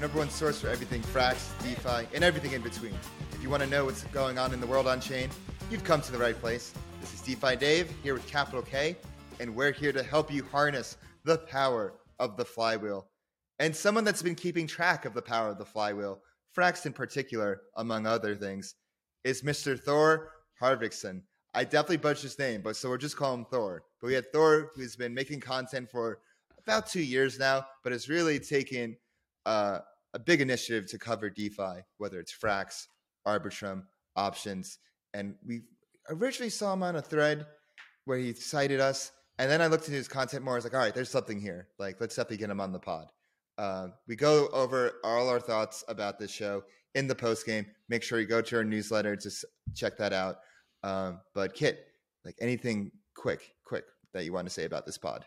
number one source for everything Frax, DeFi, and everything in between. If you want to know what's going on in the world on chain, you've come to the right place. This is DeFi Dave here with Kapital K, and we're here to help you harness the power of the flywheel. And someone that's been keeping track of the power of the flywheel, Frax in particular, among other things, is Mr. Thor Harvickson. I definitely butchered his name, but so we're just calling him Thor. But we had Thor, who's been making content for about two years now, but has really taken uh, a big initiative to cover DeFi, whether it's Frax, Arbitrum, options. And we originally saw him on a thread where he cited us. And then I looked into his content more. I was like, all right, there's something here. Like, let's definitely get him on the pod. Uh, we go over all our thoughts about this show in the post game. Make sure you go to our newsletter to check that out. Um, but Kiet, like anything quick, quick that you want to say about this pod?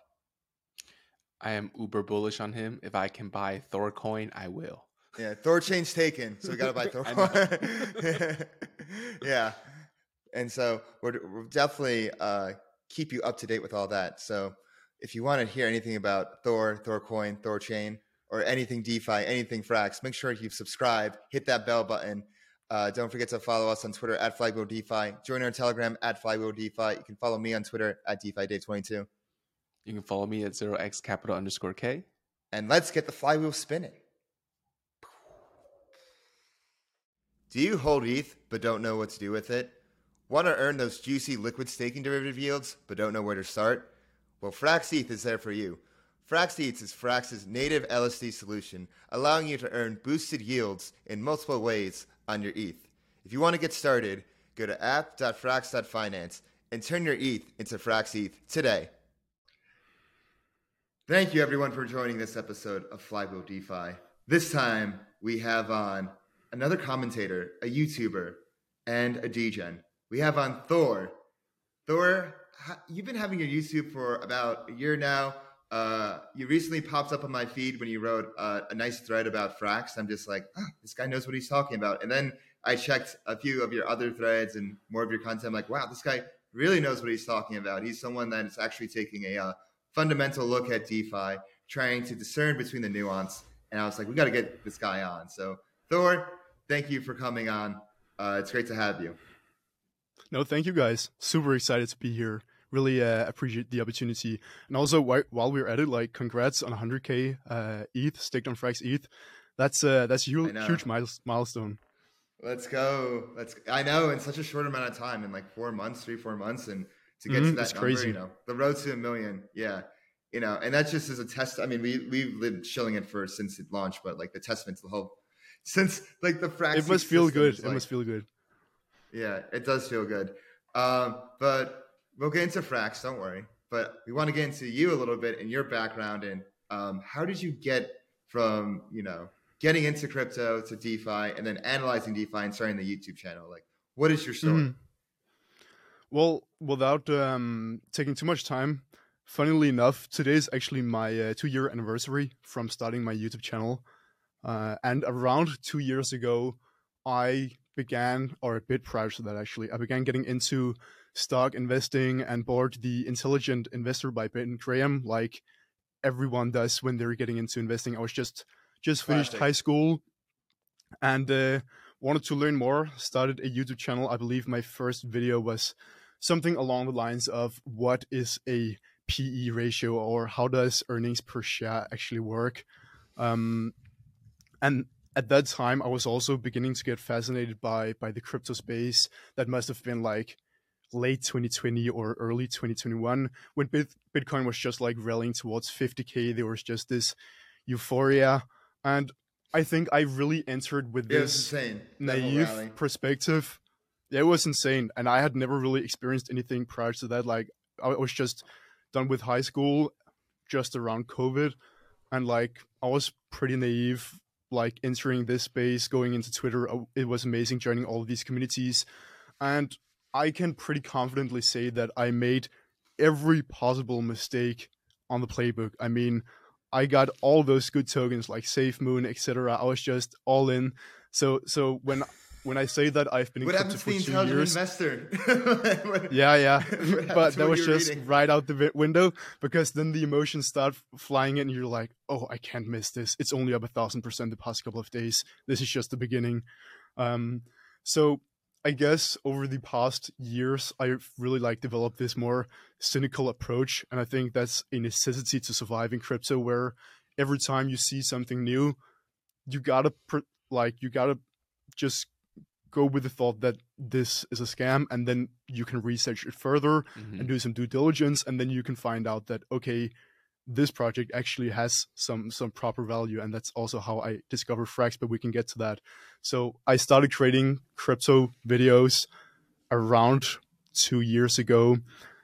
I am uber bullish on him. If I can buy Thor coin, I will. Yeah, Thor chain's taken, so we got to buy Thor. Know. yeah, and so we're, we'll definitely uh, keep you up to date with all that. So if you want to hear anything about Thor, Thor coin, Thor chain, or anything DeFi, anything Frax, make sure you subscribe, hit that bell button. Uh, don't forget to follow us on Twitter at Flywheel DeFi. Join our Telegram at Flywheel DeFi. You can follow me on Twitter at DeFi Dave22. You can follow me at 0x kapital underscore K. and let's get the flywheel spinning. Do you hold ETH but don't know what to do with it? Want to earn those juicy liquid staking derivative yields but don't know where to start? Well, Frax ETH is there for you. Frax ETH is Frax's native LSD solution, allowing you to earn boosted yields in multiple ways on your ETH. If you want to get started, go to app.frax.finance and turn your ETH into Frax ETH today. Thank you, everyone, for joining this episode of Flywheel DeFi. This time, we have on another commentator, a YouTuber, and a degen. We have on Thor. Thor, you've been having your YouTube for about a year now. Uh, you recently popped up on my feed when you wrote uh, a nice thread about Frax. I'm just like, ah, this guy knows what he's talking about. And then I checked a few of your other threads and more of your content. I'm like, wow, this guy really knows what he's talking about. He's someone that is actually taking a uh, fundamental look at DeFi, trying to discern between the nuance. And I was like, we got to get this guy on. So, Thor, thank you for coming on. Uh, it's great to have you. No, thank you guys. Super excited to be here. Really uh, appreciate the opportunity. And also, whi- while we're at it, like, congrats on 100k uh, ETH, staked on Frax ETH. That's uh, that's huge, huge miles- milestone. Let's go. Let's. I know in such a short amount of time, in like four months, three, four months, and to get to Mhm, that it's number, crazy. you know, the road to a million. Yeah, you know, and that just is a test. I mean, we we've been shilling it for since it launched, but like the testament to the whole, since like the fraction. It must feel good. It must feel good. Yeah, it does feel good. Um, but we'll get into Frax, don't worry. But we want to get into you a little bit and your background and um, how did you get from, you know, getting into crypto to DeFi and then analyzing DeFi and starting the YouTube channel? Like, what is your story? Mhm. Well, without um, taking too much time, funnily enough, today is actually my uh, two year anniversary from starting my YouTube channel. Uh, and around two years ago, I began, or a bit prior to that actually, I began getting into stock investing and bought the Intelligent Investor by Ben Graham, like everyone does when they're getting into investing. I was just just finished Classic. high school and uh, wanted to learn more. Started a YouTube channel. I believe my first video was something along the lines of what is a PE ratio or how does earnings per share actually work. Um, and at that time, I was also beginning to get fascinated by by the crypto space. That must have been like late 2020 or early 2021 when Bit- Bitcoin was just like rallying towards 50k. There was just this euphoria, and I think I really entered with this insane. That whole naive perspective. It was insane, and I had never really experienced anything prior to that. Like I was just done with high school, just around COVID, and like I was pretty naive, like entering this space, going into Twitter. uh, It was amazing joining all of these communities, and I can pretty confidently say that I made every possible mistake on the playbook. I mean, I got all those good tokens like SafeMoon, etc. I was just all in. So so when when I say that I've been in What crypto for two years, investor? What- yeah, yeah, but that was just reading? right out the window because then the emotions start flying in, and you're like, "Oh, I can't miss this. It's only up a thousand percent the past couple of days. This is just the beginning." Um, so I guess over the past years, I've really like developed this more cynical approach, and I think that's a necessity to survive in crypto. Where every time you see something new, you gotta like you gotta just go with the thought that this is a scam, and then you can research it further Mhm. and do some due diligence, and then you can find out that okay, this project actually has some some proper value, and that's also how I discovered Frax. But we can get to that. So I started creating crypto videos around two years ago.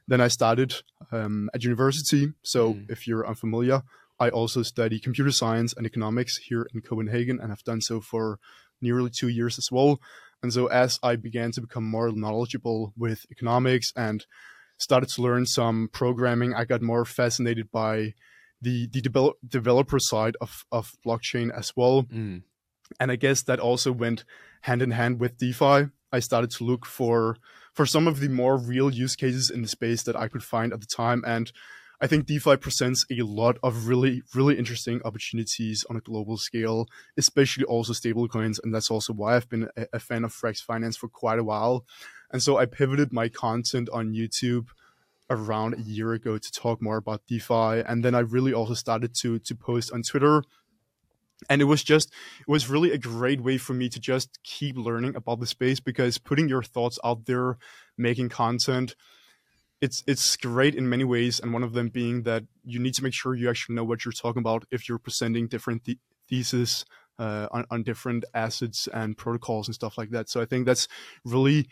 Then I started um, at university. So Mm. if you're unfamiliar, I also study computer science and economics here in Copenhagen, and have done so for nearly two years as well. And so as I began to become more knowledgeable with economics and started to learn some programming, I got more fascinated by the the develop, developer side of of blockchain as well Mm. and I guess that also went hand in hand with DeFi. I started to look for for some of the more real use cases in the space that I could find at the time, and I think DeFi presents a lot of really really interesting opportunities on a global scale, especially also stablecoins, and that's also why I've been a, a fan of Frax Finance for quite a while, and so I pivoted my content on YouTube around a year ago to talk more about DeFi, and then I really also started to to post on Twitter. And it was just it was really a great way for me to just keep learning about the space because putting your thoughts out there making content it's it's great in many ways and one of them being that you need to make sure you actually know what you're talking about if you're presenting different th- theses uh, on, on different assets and protocols and stuff like that. So i think that's really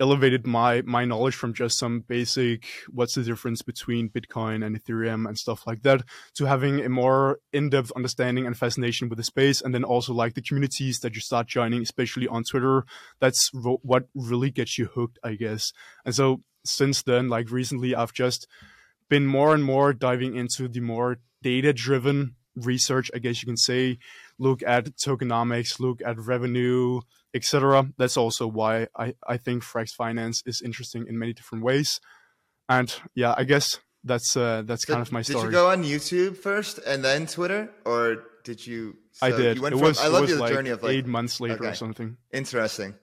elevated my my knowledge from just some basic what's the difference between bitcoin and ethereum and stuff like that to having a more in-depth understanding and fascination with the space and then also like the communities that you start joining especially on twitter. That's ro- what really gets you hooked i guess. And so since then like recently i've just been more and more diving into the more data driven research i guess you can say look at tokenomics look at revenue etc that's also why i i think frax finance is interesting in many different ways and yeah i guess that's uh that's So kind of my story. Did you go on YouTube first and then Twitter, or did you? I did. You went it from, was, I love your like journey of like eight months later or something. Interesting.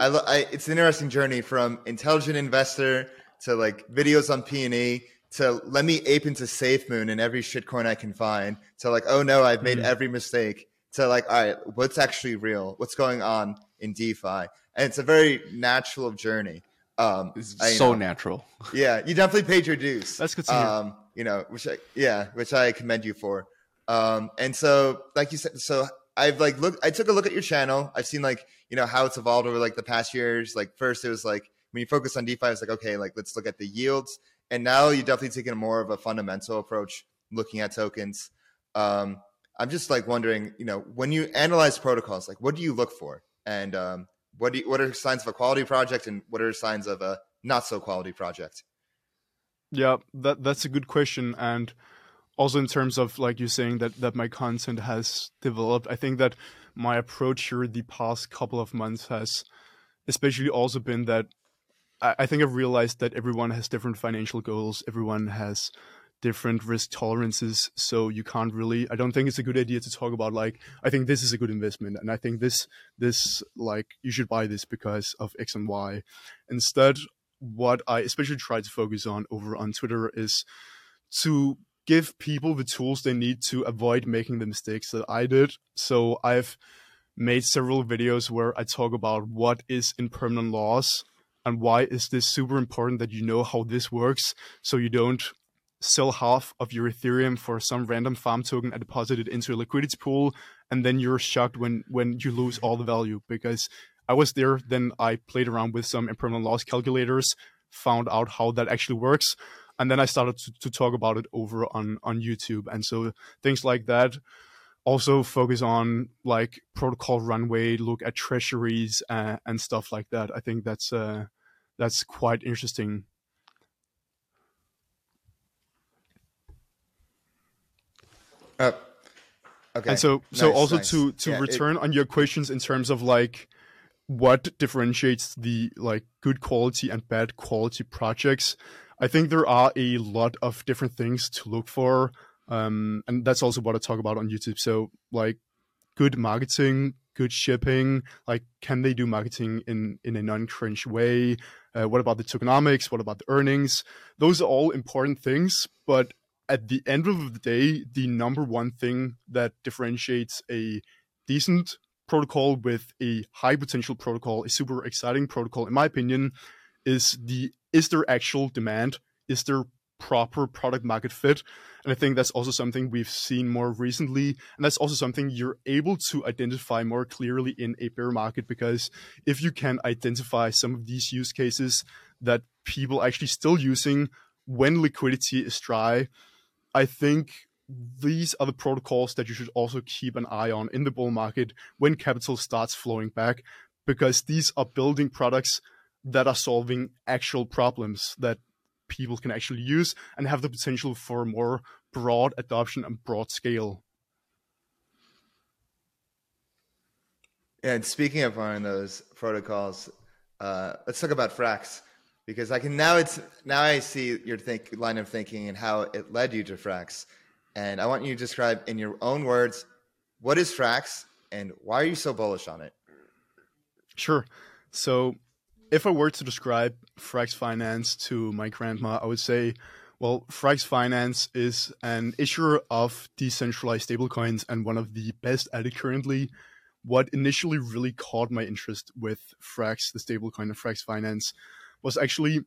I, I it's an interesting journey from intelligent investor to like videos on P and E to let me ape into SafeMoon and every shitcoin I can find to like oh no I've made Mhm. every mistake to like all right what's actually real what's going on in DeFi and it's a very natural journey. Um, It's I, so know, natural. yeah, you definitely paid your dues. That's good to hear. Um, you know, which I yeah, which I commend you for. Um, and so like you said, so I've like looked I took a look at your channel. I've seen like, you know, how it's evolved over like the past years. Like first it was like when you focus on DeFi, it's like, okay, like let's look at the yields. And now you're definitely taking more of a fundamental approach looking at tokens. Um, I'm just like wondering, you know, when you analyze protocols, like what do you look for? And um, what do you, what are signs of a quality project and what are signs of a not so quality project? Yeah, that that's a good question, and also in terms of like you saying that that my content has developed, I think that my approach here the past couple of months has, especially also been that I, I think I've realized that everyone has different financial goals, everyone has different risk tolerances, so you can't really. I don't think it's a good idea to talk about like I think this is a good investment, and I think this this like you should buy this because of X and Y. Instead, what I especially try to focus on over on Twitter is to give people the tools they need to avoid making the mistakes that I did. So I've made several videos where I talk about what is impermanent loss and why is this super important that you know how this works so you don't sell half of your ethereum for some random farm token and deposit it into a liquidity pool and then you're shocked when when you lose all the value because I was there. Then I played around with some impermanent loss calculators, found out how that actually works, and then I started to, to talk about it over on on YouTube. And so things like that. also focus on like protocol runway, look at treasuries uh, and stuff like that. I think that's uh, that's quite interesting. Uh, okay. And so, so Nice, also nice. to to Yeah, it- return on your questions in terms of like what differentiates the like good quality and bad quality projects, I think there are a lot of different things to look for, um, and that's also what I talk about on YouTube. So like good marketing, good shipping, like can they do marketing in in a non-cringe way? Uh, what about the tokenomics? What about the earnings? Those are all important things, but at the end of the day, the number one thing that differentiates a decent protocol with a high potential protocol, a super exciting protocol, in my opinion, is the is there actual demand? Is there proper product market fit? And I think that's also something we've seen more recently. And that's also something you're able to identify more clearly in a bear market because if you can identify some of these use cases that people are actually still using when liquidity is dry, I think these are the protocols that you should also keep an eye on in the bull market when capital starts flowing back, because these are building products that are solving actual problems that people can actually use and have the potential for more broad adoption and broad scale. And speaking of one of those protocols, uh, let's talk about Frax because I can now it's now I see your think line of thinking and how it led you to Frax, and I want you to describe in your own words what is Frax and why are you so bullish on it? Sure. So, if I were to describe Frax Finance to my grandma, I would say, well, Frax Finance is an issuer of decentralized stablecoins and one of the best at it currently. What initially really caught my interest with Frax, the stablecoin of Frax Finance, was actually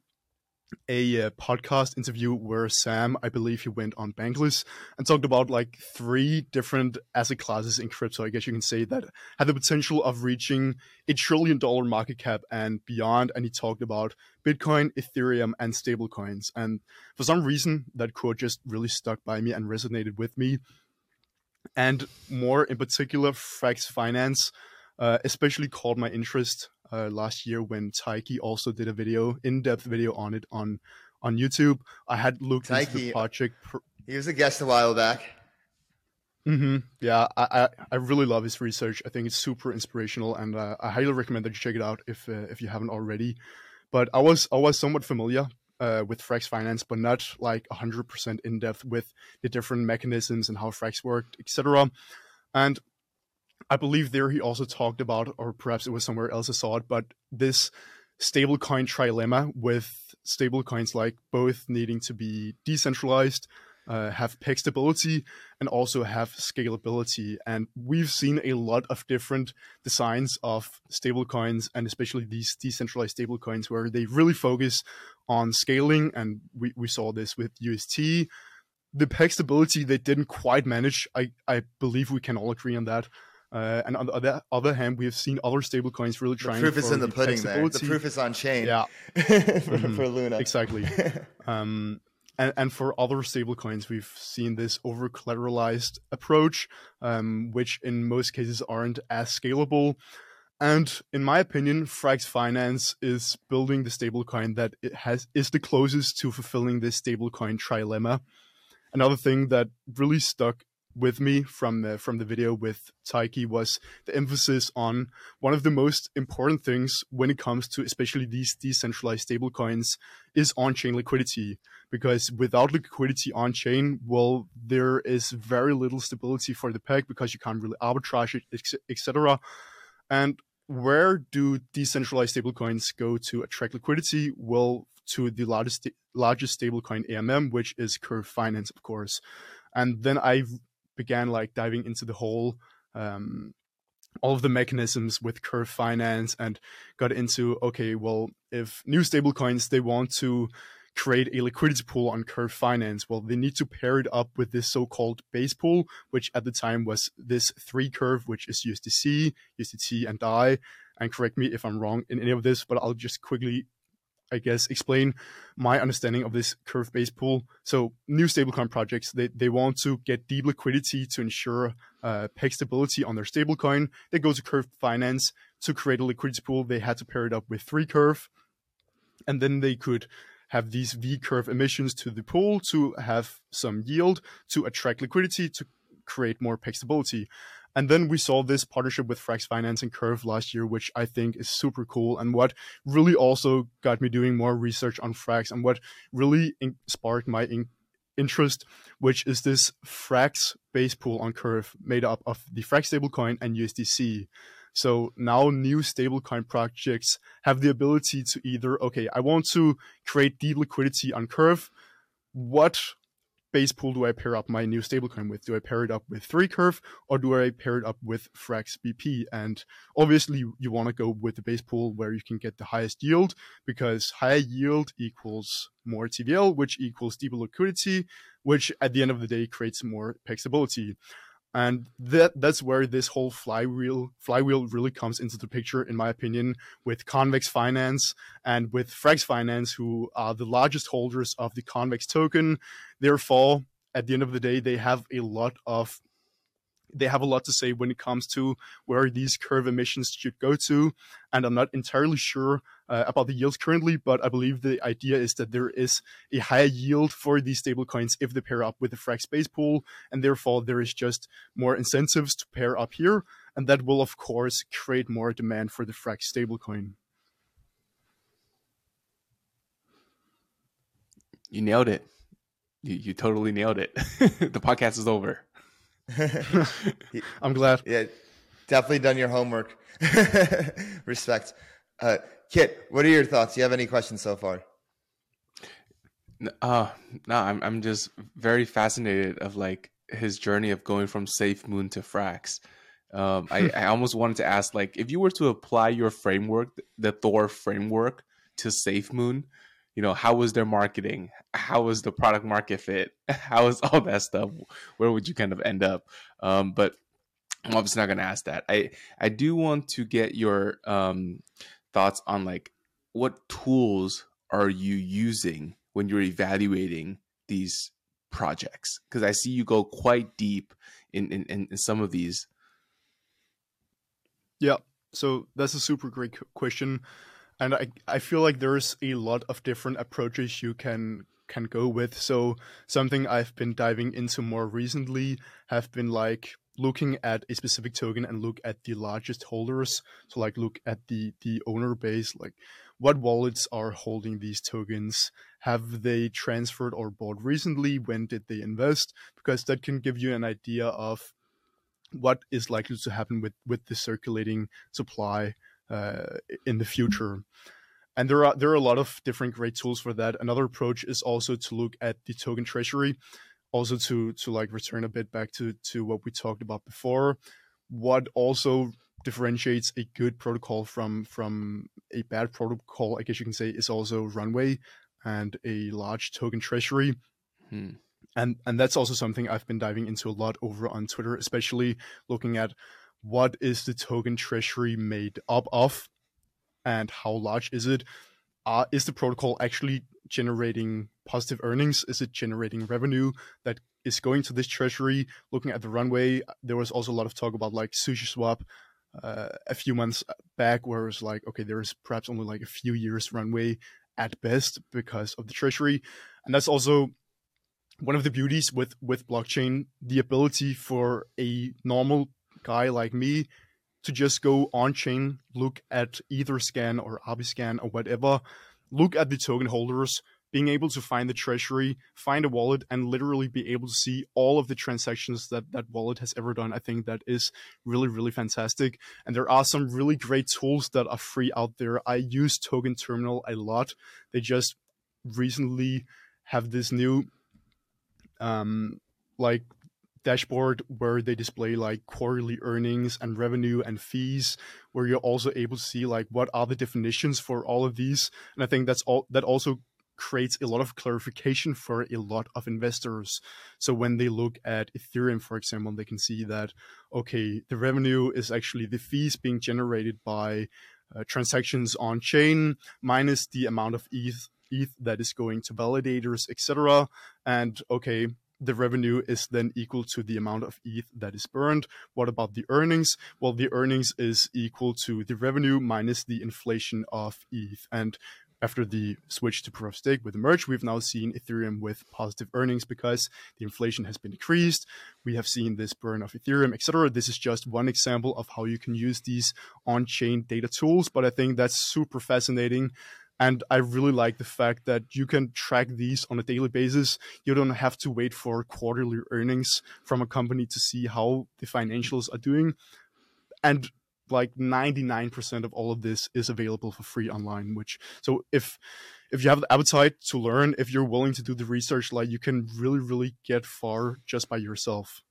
a uh, podcast interview where Sam, I believe he went on Bankless and talked about like three different asset classes in crypto. I guess you can say that had the potential of reaching a trillion dollar market cap and beyond. And he talked about Bitcoin, Ethereum, and stablecoins. And for some reason, that quote just really stuck by me and resonated with me. And more in particular, Frax Finance, uh, especially caught my interest uh, last year when Taiki also did a video, in-depth video on it on on YouTube. I had looked into the Taiki- project. Pr- He was a guest a while back. hmm Yeah, I, I I really love his research. I think it's super inspirational, and uh, I highly recommend that you check it out if uh, if you haven't already. But I was I was somewhat familiar uh, with Frax Finance, but not like 100% in depth with the different mechanisms and how Frax worked, etc. And I believe there he also talked about, or perhaps it was somewhere else I saw it, but this stablecoin trilemma with stablecoins like both needing to be decentralized, uh, have peg stability, and also have scalability. And we've seen a lot of different designs of stablecoins, and especially these decentralized stablecoins, where they really focus on scaling. And we, we saw this with UST. The peg stability they didn't quite manage. I, I believe we can all agree on that. Uh, and on the other, other hand, we have seen other stablecoins really The trying. proof is in the peg pudding there. The proof is on chain. Yeah, for, Mhm. for Luna. exactly. um, and, and for other stablecoins, we've seen this over collateralized approach, um, which in most cases aren't as scalable. And in my opinion, Frax Finance is building the stablecoin that it has is the closest to fulfilling this stablecoin trilemma. Another thing that really stuck with me from the, from the video with Taiki was the emphasis on one of the most important things when it comes to especially these decentralized stablecoins is on-chain liquidity because without liquidity on chain well there is very little stability for the peg because you can't really arbitrage it etc and where do decentralized stablecoins go to attract liquidity? Well to the largest largest stablecoin AMM which is Curve Finance of course. And then I began like diving into the whole um, all of the mechanisms with Curve Finance and got into okay, well, if new stablecoins they want to create a liquidity pool on Curve Finance, well, they need to pair it up with this so-called base pool, which at the time was this three curve, which is USDC, USDT, and DAI. And correct me if I'm wrong in any of this, but I'll just quickly I guess, explain my understanding of this curve-based pool. So new stablecoin projects, they, they want to get deep liquidity to ensure uh, peg stability on their stablecoin. They go to Curve Finance to create a liquidity pool. They had to pair it up with three curve, and then they could have these V curve emissions to the pool to have some yield to attract liquidity to create more peg stability. And then we saw this partnership with Frax Finance and Curve last year, which I think is super cool. And what really also got me doing more research on Frax and what really in- sparked my in- interest, which is this Frax base pool on Curve made up of the Frax stablecoin and USDC. So now new stablecoin projects have the ability to either, okay, I want to create deep liquidity on Curve. What base pool do I pair up my new stablecoin with? Do I pair it up with three curve or do I pair it up with Frax BP? And obviously you want to go with the base pool where you can get the highest yield because higher yield equals more TVL, which equals deeper liquidity, which at the end of the day creates more peg and that that's where this whole flywheel flywheel really comes into the picture in my opinion with convex finance and with frax finance who are the largest holders of the convex token. Therefore at the end of the day they have a lot of they have a lot to say when it comes to where these curve emissions should go to. And I'm not entirely sure uh, about the yields currently, but I believe the idea is that there is a higher yield for these stablecoins if they pair up with the Frax base pool. And therefore, there is just more incentives to pair up here. And that will, of course, create more demand for the Frax stablecoin. You nailed it. You, you totally nailed it. the podcast is over. I'm glad. Yeah, definitely done your homework. Respect. Uh, Kiet, what are your thoughts? Do you have any questions so far? Uh, no, I'm I'm just very fascinated of like his journey of going from SafeMoon to Frax. Um, I, I almost wanted to ask like if you were to apply your framework, the Thor framework, to SafeMoon, you know, how was their marketing? How was the product market fit? How was all that stuff? Where would you kind of end up? Um, but I'm obviously not going to ask that. I I do want to get your um, thoughts on like what tools are you using when you're evaluating these projects? Because I see you go quite deep in, in in some of these. Yeah, so that's a super great question and I, I feel like there's a lot of different approaches you can can go with. So something i've been diving into more recently have been like looking at a specific token and look at the largest holders. So like look at the the owner base like what wallets are holding these tokens? Have they transferred or bought recently? When did they invest? Because that can give you an idea of what is likely to happen with with the circulating supply in the future. And there are there are a lot of different great tools for that. Another approach is also to look at the token treasury, also to to like return a bit back to to what we talked about before. What also differentiates a good protocol from from a bad protocol, I guess you can say, is also runway and a large token treasury. Hmm. And and that's also something I've been diving into a lot over on Twitter, especially looking at what is the token treasury made up of and how large is it? Uh, is the protocol actually generating positive earnings? Is it generating revenue that is going to this treasury? Looking at the runway, there was also a lot of talk about like Sushi Swap uh, a few months back, where it was like, okay, there is perhaps only like a few years runway at best because of the treasury, and that's also one of the beauties with with blockchain, the ability for a normal guy like me to just go on chain, look at Etherscan or Arbiscan or whatever, look at the token holders, being able to find the treasury, find a wallet, and literally be able to see all of the transactions that that wallet has ever done. I think that is really, really fantastic. And there are some really great tools that are free out there. I use Token Terminal a lot. They just recently have this new um like dashboard where they display like quarterly earnings and revenue and fees where you're also able to see like what are the definitions for all of these and i think that's all that also creates a lot of clarification for a lot of investors so when they look at ethereum for example they can see that okay the revenue is actually the fees being generated by uh, transactions on chain minus the amount of ETH, ETH that is going to validators, etc. And okay, the revenue is then equal to the amount of ETH that is burned. What about the earnings? Well, the earnings is equal to the revenue minus the inflation of ETH. And after the switch to proof of stake with the merge, we've now seen Ethereum with positive earnings because the inflation has been decreased. We have seen this burn of Ethereum, etc. This is just one example of how you can use these on-chain data tools, but I think that's super fascinating. And I really like the fact that you can track these on a daily basis. You don't have to wait for quarterly earnings from a company to see how the financials are doing. And like 99% of all of this is available for free online which so if if you have the appetite to learn if you're willing to do the research like you can really really get far just by yourself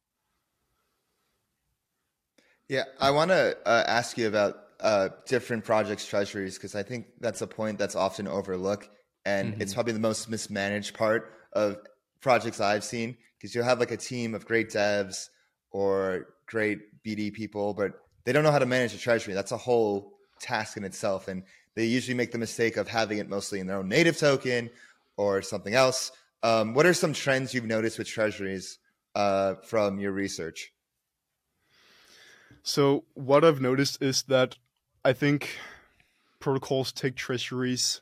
Yeah, I want to uh, ask you about uh, different projects' treasuries because I think that's a point that's often overlooked, and it's probably the most mismanaged part of projects I've seen because you'll have like a team of great devs or great BD people, but they don't know how to manage a treasury. That's a whole task in itself, and they usually make the mistake of having it mostly in their own native token or something else. Um, what are some trends you've noticed with treasuries uh, from your research? so what i've noticed is that i think protocols take treasuries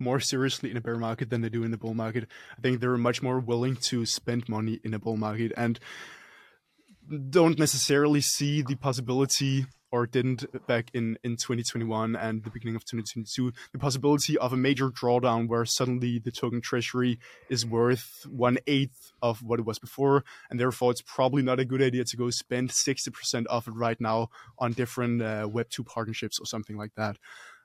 more seriously in a bear market than they do in the bull market. I think they're much more willing to spend money in a bull market and don't necessarily see the possibility or didn't back in, in 2021 and the beginning of 2022 the possibility of a major drawdown where suddenly the token treasury is worth one eighth of what it was before and therefore it's probably not a good idea to go spend 60% of it right now on different uh, web 2 partnerships or something like that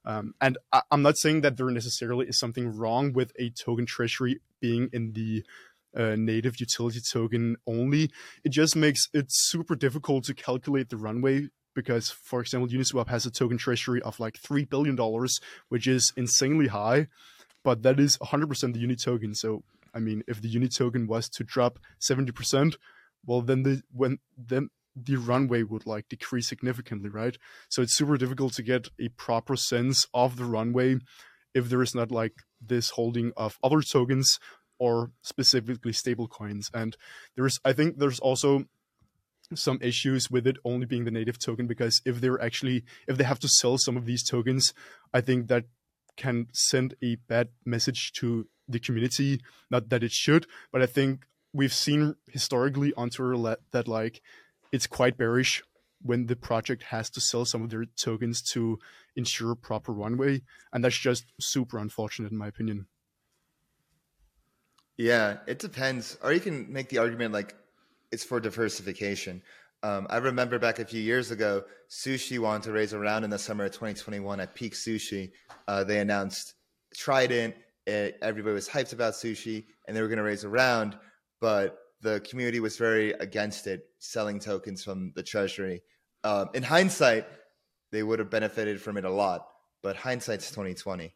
um, and I, i'm not saying that there necessarily is something wrong with a token treasury being in the uh, native utility token only. It just makes it super difficult to calculate the runway because, for example, Uniswap has a token treasury of like $3 billion, which is insanely high, but that is 100% the Uni token. So, I mean, if the Uni token was to drop 70%, well, then the, when, then, the runway would like decrease significantly, right? So it's super difficult to get a proper sense of the runway if there is not like this holding of other tokens or specifically stable coins and there's i think there's also some issues with it only being the native token because if they're actually if they have to sell some of these tokens i think that can send a bad message to the community not that it should but i think we've seen historically on twitter that like it's quite bearish when the project has to sell some of their tokens to ensure proper runway and that's just super unfortunate in my opinion Yeah, it depends. Or you can make the argument like it's for diversification. Um, I remember back a few years ago, Sushi wanted to raise a round in the summer of 2021 at Peak Sushi. Uh, they announced Trident. It, everybody was hyped about Sushi, and they were going to raise a round, but the community was very against it, selling tokens from the treasury. Um, in hindsight, they would have benefited from it a lot, but hindsight's 2020.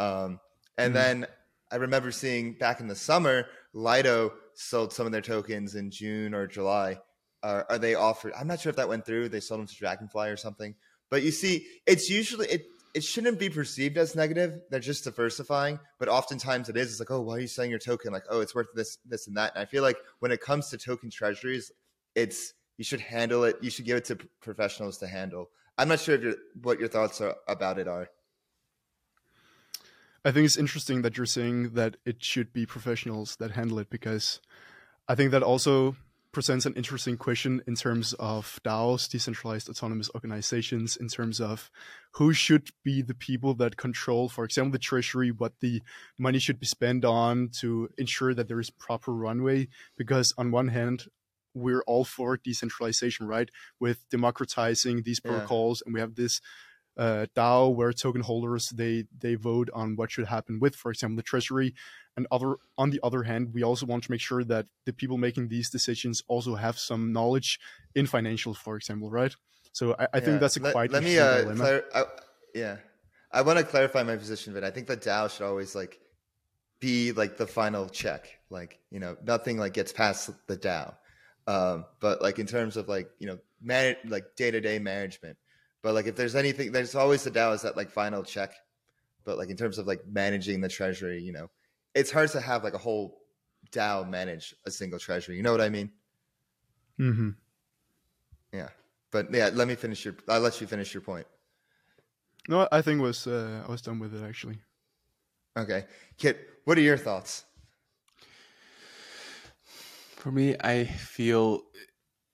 Um, and Mhm. then I remember seeing back in the summer, Lido sold some of their tokens in June or July. Are they offered? I'm not sure if that went through. They sold them to Dragonfly or something. But you see, it's usually it. It shouldn't be perceived as negative. They're just diversifying, but oftentimes it is. It's like, oh, why are you selling your token? Like, oh, it's worth this, this, and that. And I feel like when it comes to token treasuries, it's you should handle it. You should give it to professionals to handle. I'm not sure your what your thoughts are about it are. I think it's interesting that you're saying that it should be professionals that handle it because I think that also presents an interesting question in terms of DAOs, decentralized autonomous organizations, in terms of who should be the people that control, for example, the treasury, what the money should be spent on to ensure that there is proper runway. Because on one hand, we're all for decentralization, right? With democratizing these Yeah. protocols, and we have this uh, DAO where token holders they they vote on what should happen with, for example, the treasury. And other on the other hand, we also want to make sure that the people making these decisions also have some knowledge in financials, for example, right? So I, I Yeah. think that's a let, quite let me uh clar- I, yeah i want to clarify my position but i think the dao should always like be like the final check like you know nothing like gets past the dao um but like in terms of like you know man like day-to-day management But like if there's anything, there's always the DAO is that like final check. But like in terms of like managing the treasury, you know, it's hard to have like a whole DAO manage a single treasury. You know what I mean? Mm-hmm. Yeah. But yeah, let me finish your. I'll let you finish your point. No, I think was uh, I was done with it actually. Okay, Kiet, what are your thoughts? For me, I feel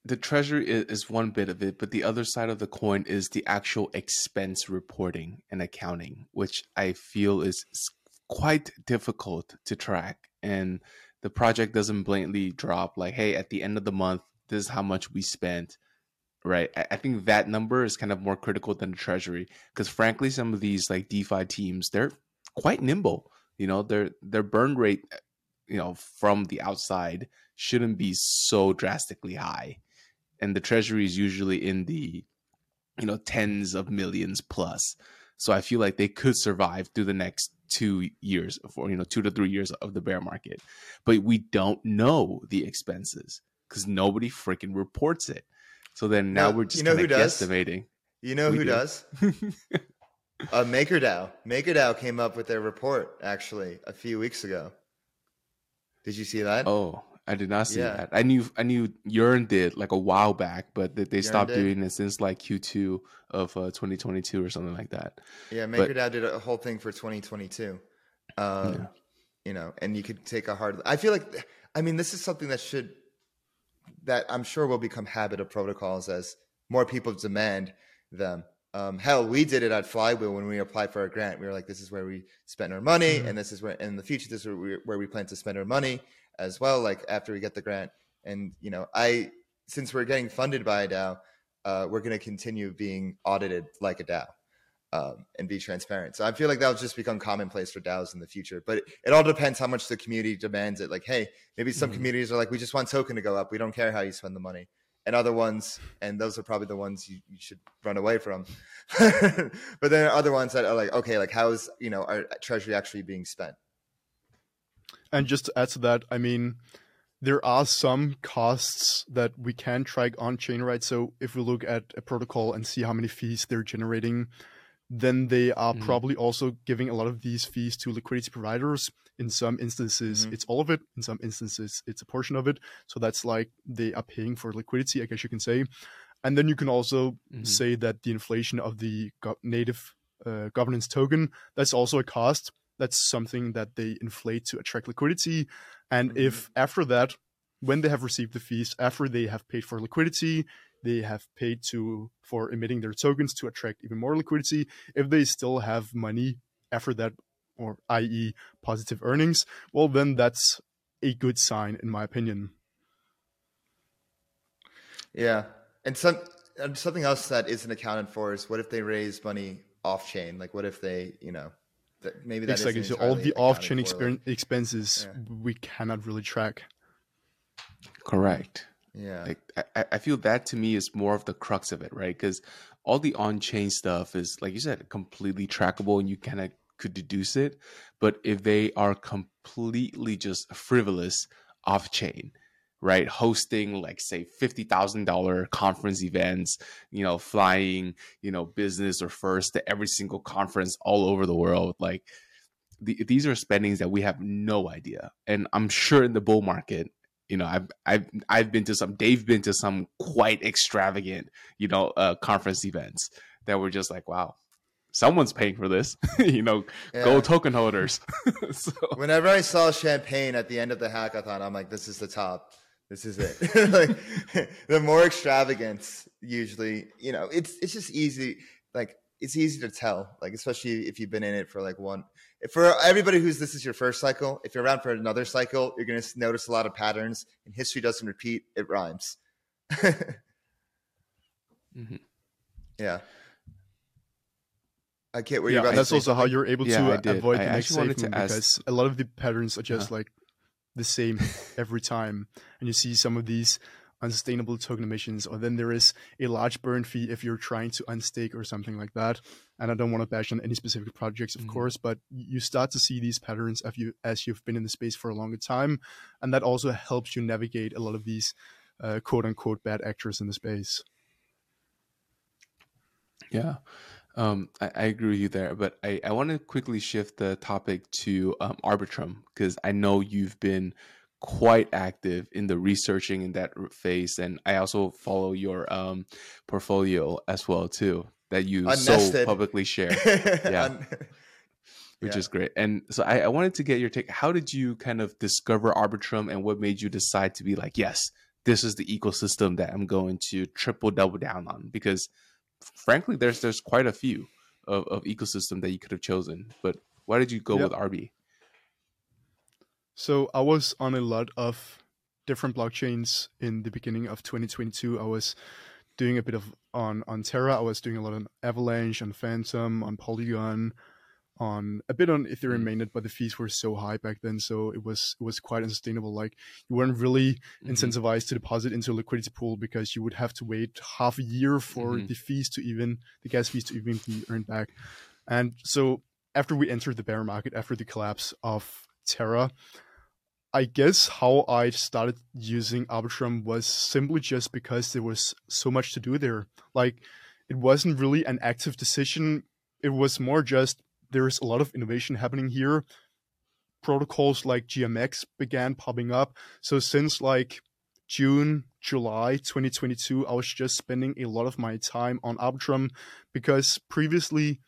the treasury is, is one bit of it, but the other side of the coin is the actual expense reporting and accounting, which I feel is quite difficult to track. And the project doesn't blatantly drop like, hey, at the end of the month, this is how much we spent. Right. I, I think that number is kind of more critical than the treasury. Because frankly, some of these like DeFi teams, they're quite nimble. You know, their their burn rate, eh, you know, from the outside shouldn't be so drastically high. And the treasury is usually in the, you know, tens of millions plus. So I feel like they could survive through the next two years for, you know, two to three years of the bear market. But we don't know the expenses because nobody freaking reports it. So then now No, we're just you know who does? guesstimating. You know We who do. does? uh, MakerDAO. MakerDAO came up with their report actually a few weeks ago. Did you see that? Oh, I did not see Yeah. that. I knew I knew Yearn did like a while back, but they, they stopped did? doing it since like Q2 of uh, 2022 or something like that. Yeah, But- MakerDAO did a whole thing for 2022. Um, Yeah. You know, and you could take a hard. I feel like, I mean, this is something that should, that I'm sure will become habit of protocols as more people demand them. Um, hell, we did it at Flywheel when we applied for a grant. We were like, this is where we spend our money, Mm-hmm. and this is where in the future this is where we, where we plan to spend our money as well. Like after we get the grant, and you know, I since we're getting funded by a DAO, uh, we're going to continue being audited like a DAO um, and be transparent. So I feel like that'll just become commonplace for DAOs in the future. But it, it all depends how much the community demands it. Like, hey, maybe some Mhm. communities are like, we just want token to go up. We don't care how you spend the money. And other ones, and those are probably the ones you, you should run away from. but then there are other ones that are like, okay, like how is you know our treasury actually being spent? And just to add to that, I mean, there are some costs that we can track on chain, right? So if we look at a protocol and see how many fees they're generating, then they are Mhm. probably also giving a lot of these fees to liquidity providers. In some instances, Mhm. it's all of it. In some instances, it's a portion of it. So that's like they are paying for liquidity, I guess you can say. And then you can also Mhm. say that the inflation of the go- native uh, governance token that's also a cost that's something that they inflate to attract liquidity and Mhm. if after that when they have received the fees after they have paid for liquidity they have paid to for emitting their tokens to attract even more liquidity if they still have money after that or i.e positive earnings well then that's a good sign in my opinion Yeah, and some and something else that isn't accounted for is what if they raise money off chain? Like, what if they, you know, that maybe that exactly so all the off-chain for, exper- expenses Yeah. we cannot really track Correct. yeah, Like I, I- I feel that to me is more of the crux of it, right? Because all the on-chain stuff is, like you said, completely trackable, and you kind of could deduce it. But if they are completely just frivolous off-chain, right, hosting like say fifty thousand dollar conference events, you know, flying, you know, business or first to every single conference all over the world, like. The, these are spendings that we have no idea, and I'm sure in the bull market, you know i've i've i've been to some they've been to some quite extravagant you know uh conference events that were just like wow someone's paying for this you know yeah. gold token holders so Whenever I saw champagne at the end of the hackathon, I'm like, this is the top. This is it. like the more extravagance, usually, you know, it's it's just easy. Like it's easy to tell. Like especially if you've been in it for like one. For everybody who's this is your first cycle, if you're around for another cycle, you're gonna notice a lot of patterns. And history doesn't repeat; it rhymes. Mhm. Yeah. I can't. Were you yeah, about to that's say also how you're able Yeah, to I uh, avoid I the next actually safe to move ask- because a lot of the patterns are just Uh-huh. like the same every time, and you see some of these unsustainable token emissions, or then there is a large burn fee if you're trying to unstake or something like that. And I don't want to bash on any specific projects, of Mhm. course, but you start to see these patterns as you as you've been in the space for a longer time, and that also helps you navigate a lot of these uh, quote unquote bad actors in the space. Yeah. Um, I, I agree with you there, but I, I want to quickly shift the topic to um, Arbitrum because I know you've been quite active in the researching in that phase, and I also follow your um, portfolio as well too that you so publicly share, Yeah. Un- which Yeah. is great. And so I, I wanted to get your take. How did you kind of discover Arbitrum, and what made you decide to be like, yes, this is the ecosystem that I'm going to triple double down on? Because frankly, there's there's quite a few of, of ecosystem that you could have chosen, but why did you go Yep. with Arb? So I was on a lot of different blockchains in the beginning of 2022. I was doing a bit of on on Terra. I was doing a lot on Avalanche, on Fantom, on Polygon, on a bit on Ethereum Mm. mainnet, but the fees were so high back then, so it was it was quite unsustainable. Like you weren't really Mhm. incentivized to deposit into a liquidity pool because you would have to wait half a year for Mhm. the fees to even the gas fees to even be earned back. And so after we entered the bear market, after the collapse of Terra, I guess how I started using Arbitrum was simply just because there was so much to do there. Like it wasn't really an active decision. It was more just there's a lot of innovation happening here. Protocols like GMX began popping up. So since like June, July 2022, I was just spending a lot of my time on Arbitrum because previously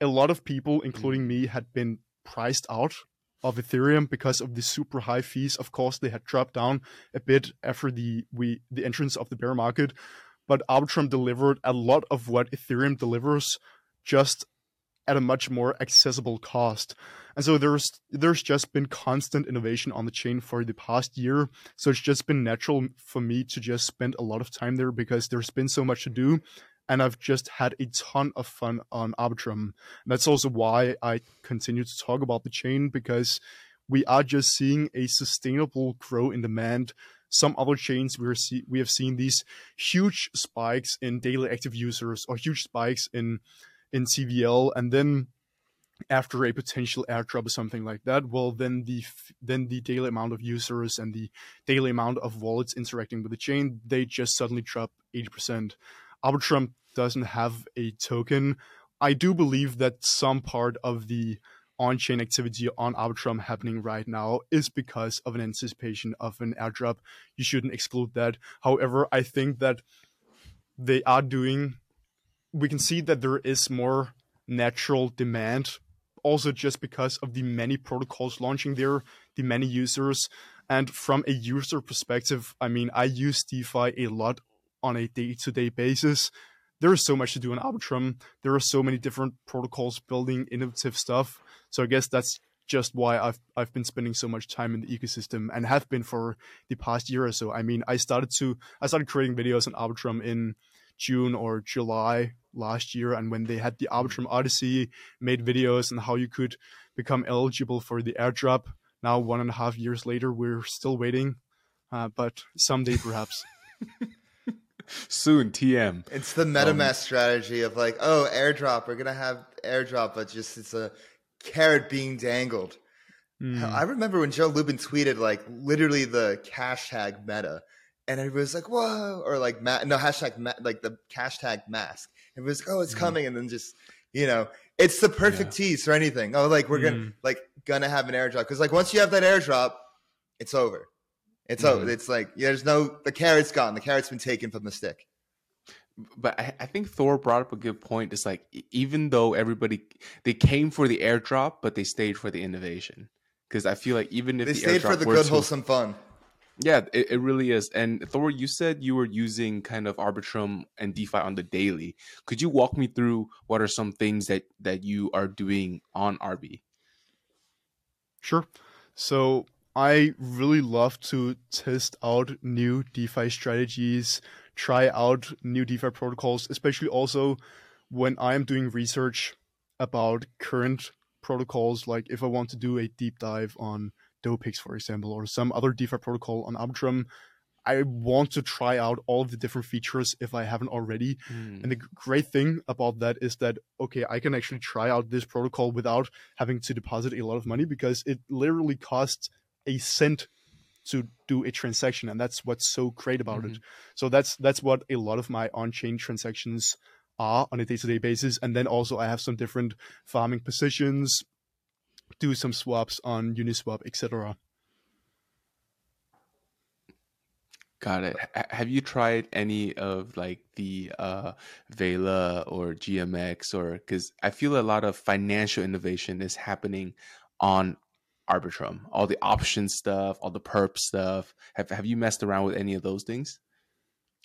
a lot of people, hmm. including me, had been priced out of Ethereum because of the super high fees. Of course, they had dropped down a bit after the we the entrance of the bear market, but Arbitrum delivered a lot of what Ethereum delivers, just at a much more accessible cost. And so there's there's just been constant innovation on the chain for the past year. So it's just been natural for me to just spend a lot of time there because there's been so much to do. And I've just had a ton of fun on Arbitrum. And that's also why I continue to talk about the chain because we are just seeing a sustainable grow in demand. Some other chains we're see, we have seen these huge spikes in daily active users or huge spikes in in TVL, and then after a potential airdrop or something like that, well, then the then the daily amount of users and the daily amount of wallets interacting with the chain they just suddenly drop eighty percent. Arbitrum doesn't have a token. I do believe that some part of the on-chain activity on Arbitrum happening right now is because of an anticipation of an airdrop. You shouldn't exclude that. However, I think that they are doing. We can see that there is more natural demand, also just because of the many protocols launching there, the many users, and from a user perspective, I mean, I use DeFi a lot on a day-to-day basis. There is so much to do on Arbitrum. There are so many different protocols building innovative stuff. So I guess that's just why I've I've been spending so much time in the ecosystem and have been for the past year or so. I mean, I started to I started creating videos on Arbitrum in June or July last year, and when they had the Arbitrum Odyssey, made videos on how you could become eligible for the airdrop. Now, one and a half years later, we're still waiting, uh, but someday perhaps. Soon, TM. It's the MetaMask strategy of like, oh, airdrop. We're gonna have airdrop, but just it's a carrot being dangled. Hmm. I remember when Joe Lubin tweeted like literally the hashtag meta, and everybody was like, "Whoa!" or like ma- no hashtag ma- like the hashtag mask. It was oh, it's Mhm. coming, and then just you know, it's the perfect tease for anything. Oh, like we're gonna Mm. like gonna have an airdrop because like once you have that airdrop, it's over. It's Mhm. over. It's like yeah, there's no the carrot's gone. The carrot's been taken from the stick. But I, I think Thor brought up a good point. It's like even though everybody they came for the airdrop, but they stayed for the innovation. Because I feel like even if They the stayed for the good wholesome fun. Yeah, it, it really is. And Thor, you said you were using kind of Arbitrum and DeFi on the daily. Could you walk me through what are some things that that you are doing on Arb? Sure. So I really love to test out new DeFi strategies, try out new DeFi protocols, especially also when I'm doing research about current protocols. Like if I want to do a deep dive on Dopex, for example, or some other DeFi protocol on Arbitrum, I want to try out all of the different features if I haven't already. Hmm. And the great thing about that is that okay, I can actually try out this protocol without having to deposit a lot of money because it literally costs a cent to do a transaction, and that's what's so great about it. So that's that's what a lot of my on-chain transactions are on a day-to-day basis and then also i have some different farming positions do some swaps on uniswap etc Got it. H- have you tried any of like the uh Vela or GMX or because I feel a lot of financial innovation is happening on Arbitrum, all the option stuff, all the perp stuff. Have have you messed around with any of those things?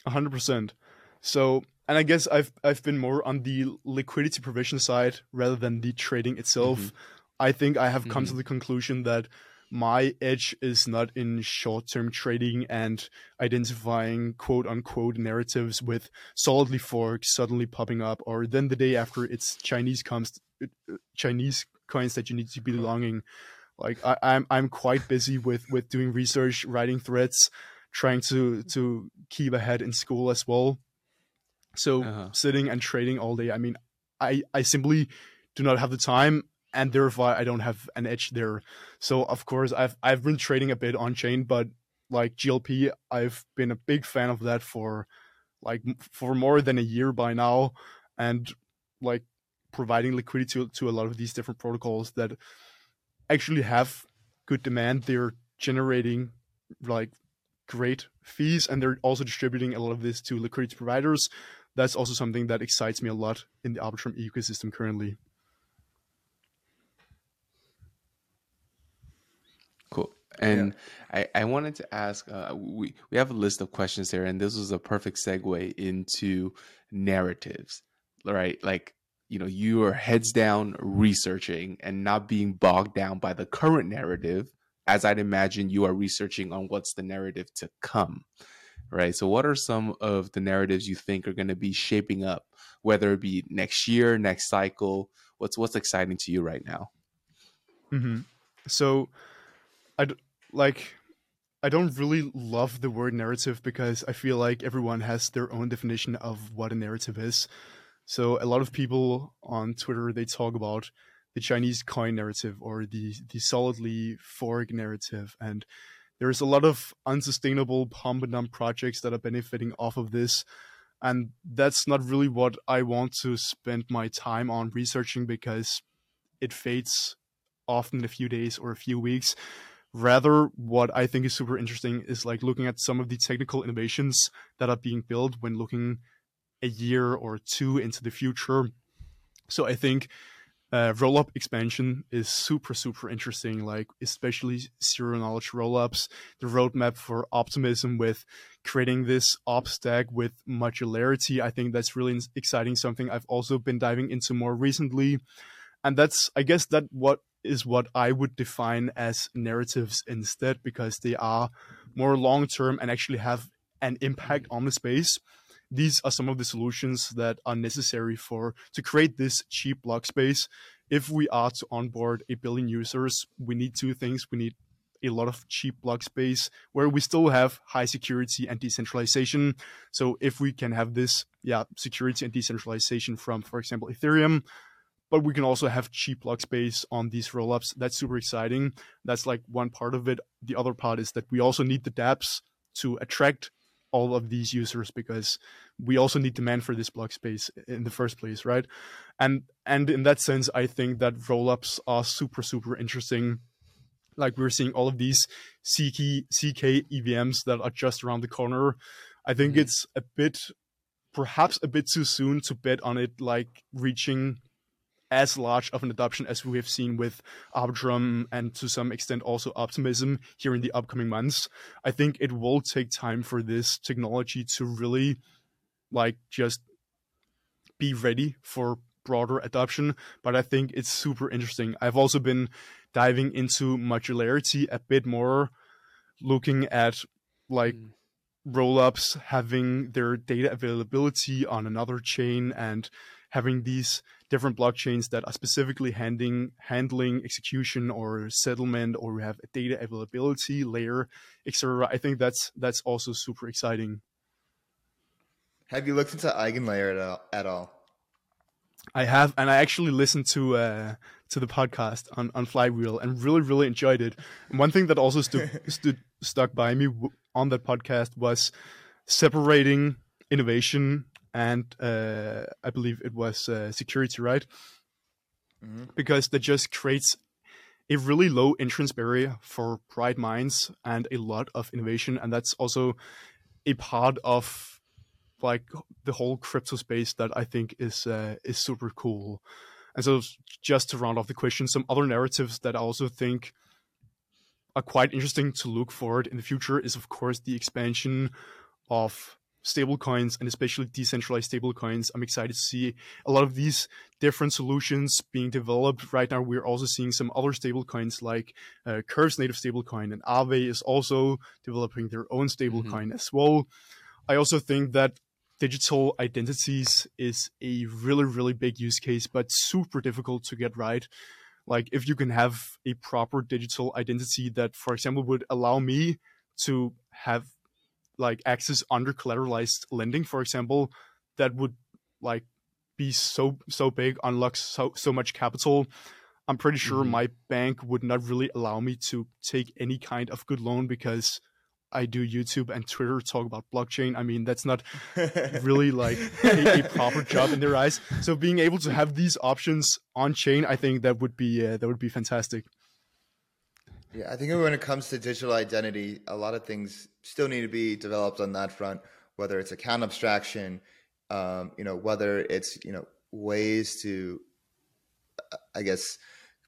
hundred percent. So, and I guess I've I've been more on the liquidity provision side rather than the trading itself. Mhm. I think I have come to Mhm. the conclusion that my edge is not in short-term trading and identifying quote unquote narratives with solidly forks suddenly popping up, or then the day after it's Chinese comes Chinese coins that you need to be longing. Like I, I'm I'm quite busy with with doing research, writing threads, trying to to keep ahead in school as well. So Uh-huh. sitting and trading all day, I mean, I I simply do not have the time, and therefore I don't have an edge there. So of course I've I've been trading a bit on chain, but like GLP, I've been a big fan of that for like for more than a year by now, and like providing liquidity to, to a lot of these different protocols that actually have good demand. They're generating like great fees and they're also distributing a lot of this to liquidity providers. That's also something that excites me a lot in the Arbitrum ecosystem currently. And I, I wanted to ask uh, we, we have a list of questions here, and this was a perfect segue into narratives, right? Like, you know, you are heads down researching and not being bogged down by the current narrative, as I'd imagine you are researching on what's the narrative to come, right? So, what are some of the narratives you think are going to be shaping up, whether it be next year, next cycle? What's what's exciting to you right now? hmm So, I like. I don't really love the word narrative because I feel like everyone has their own definition of what a narrative is. So a lot of people on Twitter they talk about the Chinese coin narrative or the the solidly fork narrative, and there's a lot of unsustainable pump and dump projects that are benefiting off of this, and that's not really what I want to spend my time on researching because it fades often in a few days or a few weeks. Rather, what I think is super interesting is like looking at some of the technical innovations that are being built when looking a year or two into the future. So I think uh, rollup expansion is super super interesting. Like especially zero knowledge rollups, the roadmap for optimism with creating this op stack with modularity. I think that's really exciting. Something I've also been diving into more recently, and that's I guess that what is what I would define as narratives instead because they are more long term and actually have an impact on the space these are some of the solutions that are necessary for to create this cheap block space. If we are to onboard a billion users, we need two things. We need a lot of cheap block space where we still have high security and decentralization. So if we can have this, yeah, security and decentralization from, for example, Ethereum, but we can also have cheap block space on these rollups. That's super exciting. That's like one part of it. The other part is that we also need the dApps to attract all of these users because we also need demand for this block space in the first place, right? And and in that sense, I think that rollups are super super interesting. Like we're seeing all of these ZK ZK EVMs that are just around the corner. I think Mhm. it's a bit, perhaps a bit too soon to bet on it like reaching as large of an adoption as we have seen with Arbitrum and to some extent also Optimism here in the upcoming months. I think it will take time for this technology to really like just be ready for broader adoption, but I think it's super interesting. I've also been diving into modularity a bit more, looking at like Mm. rollups having their data availability on another chain and having these different blockchains that are specifically handling handling execution or settlement or we have a data availability layer etc i think that's that's also super exciting Have you looked into Eigenlayer at all? At all? i have and i actually listened to uh to the podcast on on flywheel and really really enjoyed it and one thing that also stood stood stuck by me w- on that podcast was separating innovation and uh, I believe it was uh, security, right? Mhm. Because that just creates a really low entrance barrier for bright minds and a lot of innovation, and that's also a part of like the whole crypto space that I think is uh, is super cool. And so, just to round off the question, some other narratives that I also think are quite interesting to look forward in the future is, of course, the expansion of stablecoins and especially decentralized stablecoins. I'm excited to see a lot of these different solutions being developed. Right now, we're also seeing some other stablecoins like uh, Curve's native stablecoin, and Aave is also developing their own stablecoin as well. I also think that digital identities is a really, really big use case, but super difficult to get right. Like, if you can have a proper digital identity that, for example, would allow me to have like access under collateralized lending, for example, that would like be so so big, unlock so so much capital. I'm pretty sure Mhm. my bank would not really allow me to take any kind of good loan because I do YouTube and Twitter talk about blockchain. I mean, that's not really like a, a proper job in their eyes. So being able to have these options on chain, I think that would be uh, that would be fantastic. Yeah, I think when it comes to digital identity, a lot of things still need to be developed on that front. Whether it's account abstraction, um, you know, whether it's you know ways to, uh, I guess,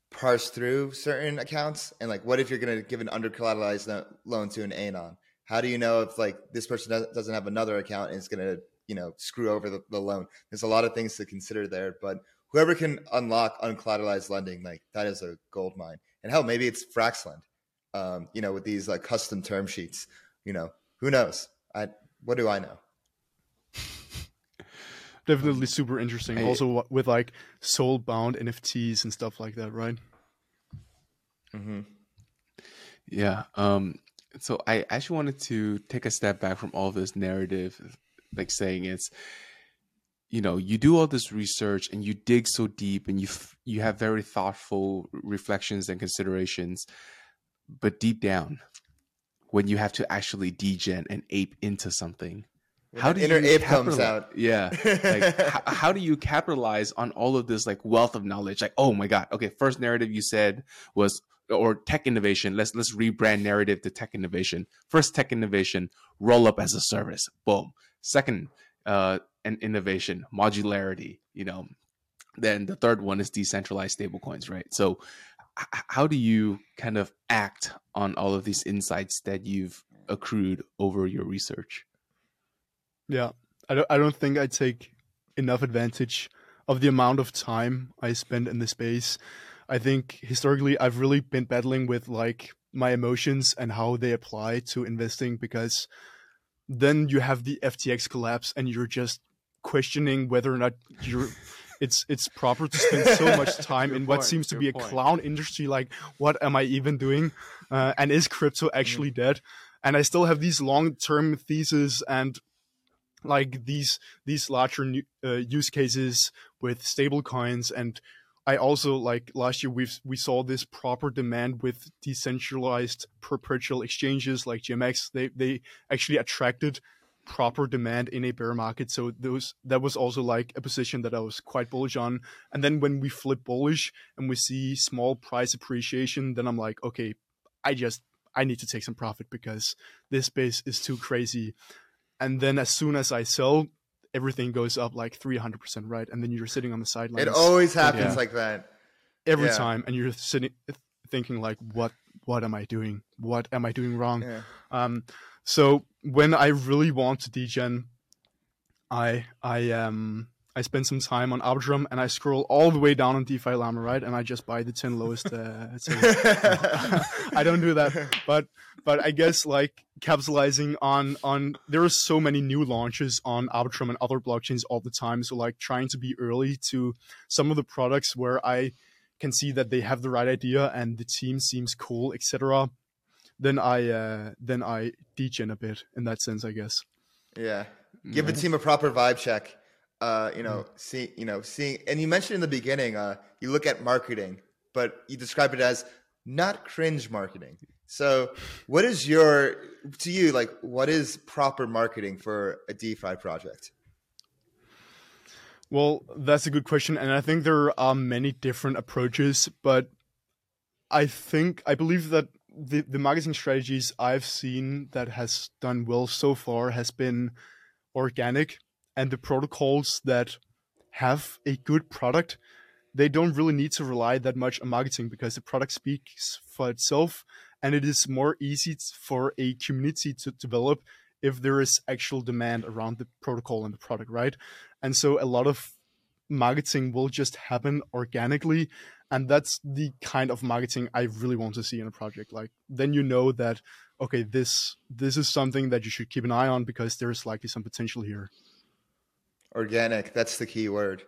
parse through certain accounts, and like, what if you're going to give an under collateralized loan to an anon? How do you know if like this person does- doesn't have another account and it's going to you know screw over the, the loan? There's a lot of things to consider there, but whoever can unlock uncollateralized lending, like that is a gold mine. And hell, maybe it's Fraxlend. um, you know, with these like custom term sheets. You know, who knows? I what do I know? Definitely super interesting. I- also with like soul bound NFTs and stuff like that, right? hmm Yeah. Um. So I actually wanted to take a step back from all this narrative, like saying it's, you know, you do all this research and you dig so deep and you f- you have very thoughtful reflections and considerations, but deep down, when you have to actually degen and ape into something, how do inner you ape comes out. Yeah. Like how, how do you capitalize on all of this like wealth of knowledge? Like, oh my god, okay, first narrative you said was or tech innovation. Let's let's rebrand narrative to tech innovation. First tech innovation, roll up as a service. Boom. Second, uh, an innovation, modularity. You know, then the third one is decentralized stablecoins, right? So, how do you kind of act on all of these insights that you've accrued over your research? Yeah, I don't. I don't think I take enough advantage of the amount of time I spend in the space. I think historically I've really been battling with like my emotions and how they apply to investing because then you have the FTX collapse and you're just questioning whether or not you're it's it's proper to spend so much time in what point, seems to be a point. clown industry like what am i even doing? Uh, and is crypto actually dead? And i still have these long term theses and like these these larger new, uh, use cases with stable coins. And i also like last year we we saw this proper demand with decentralized perpetual exchanges like gmx they they actually attracted proper demand in a bear market so those that was also like a position that i was quite bullish on and then when we flip bullish and we see small price appreciation then i'm like okay i just i need to take some profit because this space is too crazy and then as soon as I sell, everything goes up like 300%, right? And then you're sitting on the sidelines It always happens Yeah. like that. every yeah. time, and you're sitting thinking like, what, what am I doing? What am I doing wrong? Yeah. Um, so when I really want to degen, I I um I spend some time on Arbitrum and I scroll all the way down on DeFi Llama, right? And I just buy the ten lowest. Uh, so- I don't do that, but but I guess like capitalizing on on there are so many new launches on Arbitrum and other blockchains all the time. So like trying to be early to some of the products where I can see that they have the right idea and the team seems cool, etc. Then I uh, then I degen a bit in that sense, I guess. Yeah. Give the team a proper vibe check. Uh, you know, see, you know, seeing, and you mentioned in the beginning, uh, you look at marketing, but you describe it as not cringe marketing. So, what is your, to you, like, what is proper marketing for a DeFi project? Well, that's a good question, and I think there are many different approaches, but I think I believe that the the marketing strategies I've seen that has done well so far has been organic, and the protocols that have a good product, they don't really need to rely that much on marketing because the product speaks for itself, and it is more easy for a community to develop if there is actual demand around the protocol and the product, right? And so a lot of marketing will just happen organically. And that's the kind of marketing I really want to see in a project. Like then you know that okay, this this is something that you should keep an eye on because there is likely some potential here. Organic, that's the key word.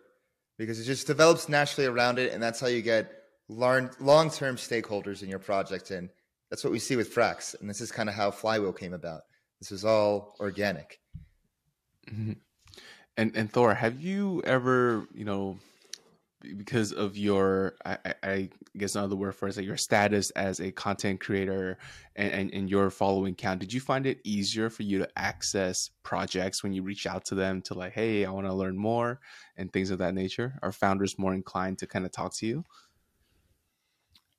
Because it just develops naturally around it, and that's how you get long term stakeholders in your project. And that's what we see with Frax. And this is kind of how Flywheel came about. This is all organic. Mm-hmm. And and Thor, have you ever, you know, because of your, I, I guess another word for it is like your status as a content creator and, and, and your following count, did you find it easier for you to access projects when you reach out to them to like, hey, I want to learn more and things of that nature? Are founders more inclined to kind of talk to you?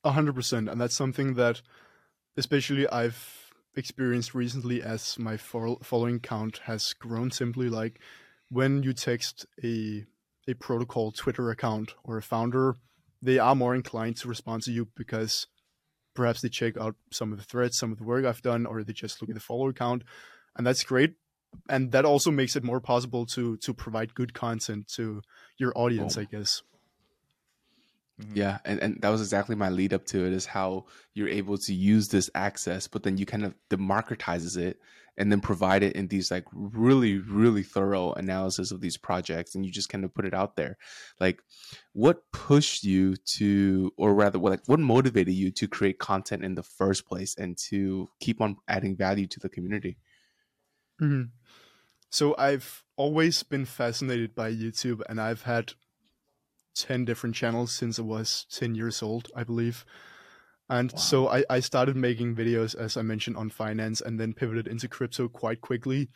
A hundred percent, and that's something that, especially I've experienced recently as my following count has grown simply like when you text a a protocol Twitter account or a founder, they are more inclined to respond to you because perhaps they check out some of the threads, some of the work I've done, or they just look at the follower count, and that's great. And that also makes it more possible to to provide good content to your audience, oh. I guess. Mm-hmm. Yeah, and, and that was exactly my lead up to it is how you're able to use this access, but then you kind of democratizes it and then provide it in these like really, really thorough analysis of these projects and you just kind of put it out there. Like what pushed you to or rather what like what motivated you to create content in the first place and to keep on adding value to the community? Mm-hmm. So I've always been fascinated by YouTube and I've had 10 different channels since I was 10 years old, I believe. And wow. so I, I started making videos, as I mentioned, on finance and then pivoted into crypto quite quickly.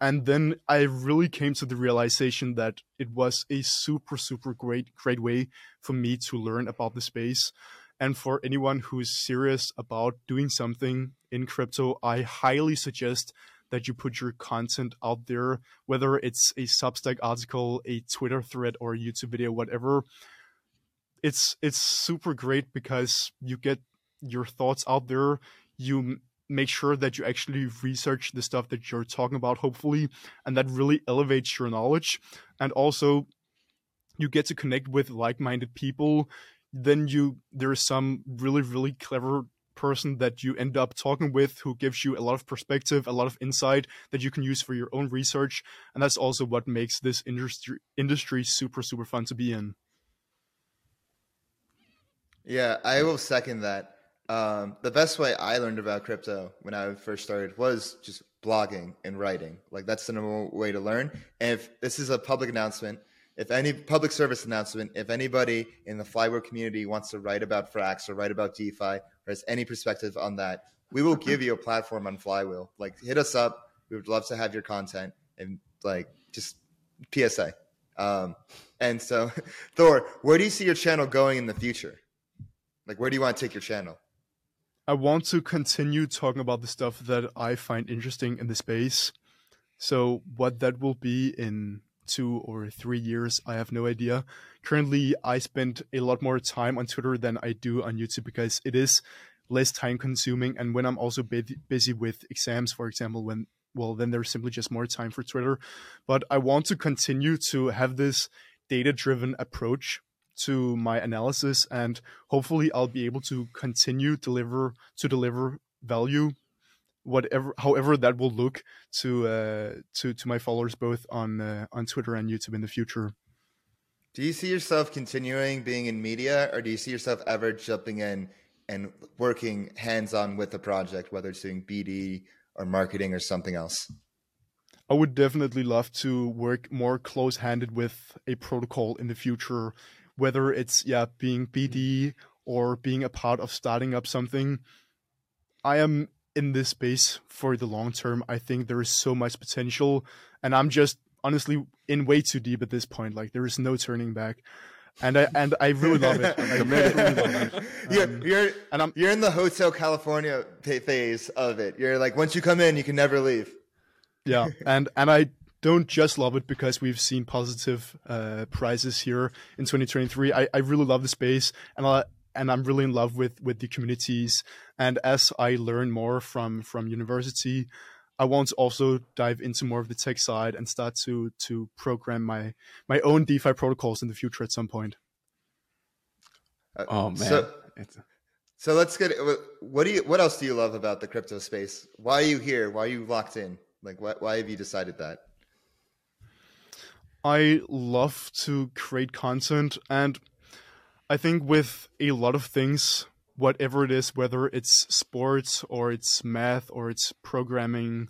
And then I really came to the realization that it was a super, super great, great way for me to learn about the space. And for anyone who's serious about doing something in crypto, I highly suggest that you put your content out there, whether it's a Substack article, a Twitter thread, or a YouTube video, whatever. It's it's super great because you get your thoughts out there. You make sure that you actually research the stuff that you're talking about, hopefully, and that really elevates your knowledge. And also, you get to connect with like-minded people. Then you there's some really really clever person that you end up talking with who gives you a lot of perspective, a lot of insight that you can use for your own research. And that's also what makes this industry industry super, super fun to be in. Yeah, I will second that. Um, the best way I learned about crypto when I first started was just blogging and writing. Like that's the normal way to learn. And if this is a public announcement, if any public service announcement, if anybody in the Flywheel community wants to write about Frax or write about DeFi or has any perspective on that, we will give you a platform on Flywheel. Like hit us up. We would love to have your content and like just PSA. Um, and so, Thor, where do you see your channel going in the future? Like, where do you want to take your channel? I want to continue talking about the stuff that I find interesting in the space. So, what that will be in two or three years. I have no idea. Currently, I spend a lot more time on Twitter than I do on YouTube because it is less time consuming. And when I'm also busy with exams, for example, when well, then there's simply just more time for Twitter. But I want to continue to have this data driven approach to my analysis and hopefully I'll be able to continue deliver to deliver value whatever however that will look to uh, to to my followers both on uh, on Twitter and YouTube in the future. Do you see yourself continuing being in media, or do you see yourself ever jumping in and working hands on with the project, whether it's doing BD or marketing or something else? I would definitely love to work more close handed with a protocol in the future, whether it's yeah being BD or being a part of starting up something. I am in this space for the long term. I think there is so much potential, and I'm just honestly in way too deep at this point. Like there is no turning back, and I and I really love it. I really love it. you're, Um, you're, and I'm you're in the Hotel California phase of it. You're like, once you come in, you can never leave. yeah and and i don't just love it because we've seen positive uh prices here in 2023 i i really love the space and i and i'm really in love with with the communities and as i learn more from from university i want to also dive into more of the tech side and start to to program my my own defi protocols in the future at some point Uh, Oh man, So, it's, so let's get. What do you? What else do you love about the crypto space? Why are you here? Why are you locked in? Like, why, why have you decided that? I love to create content, and I think with a lot of things, whatever it is, whether it's sports or it's math or it's programming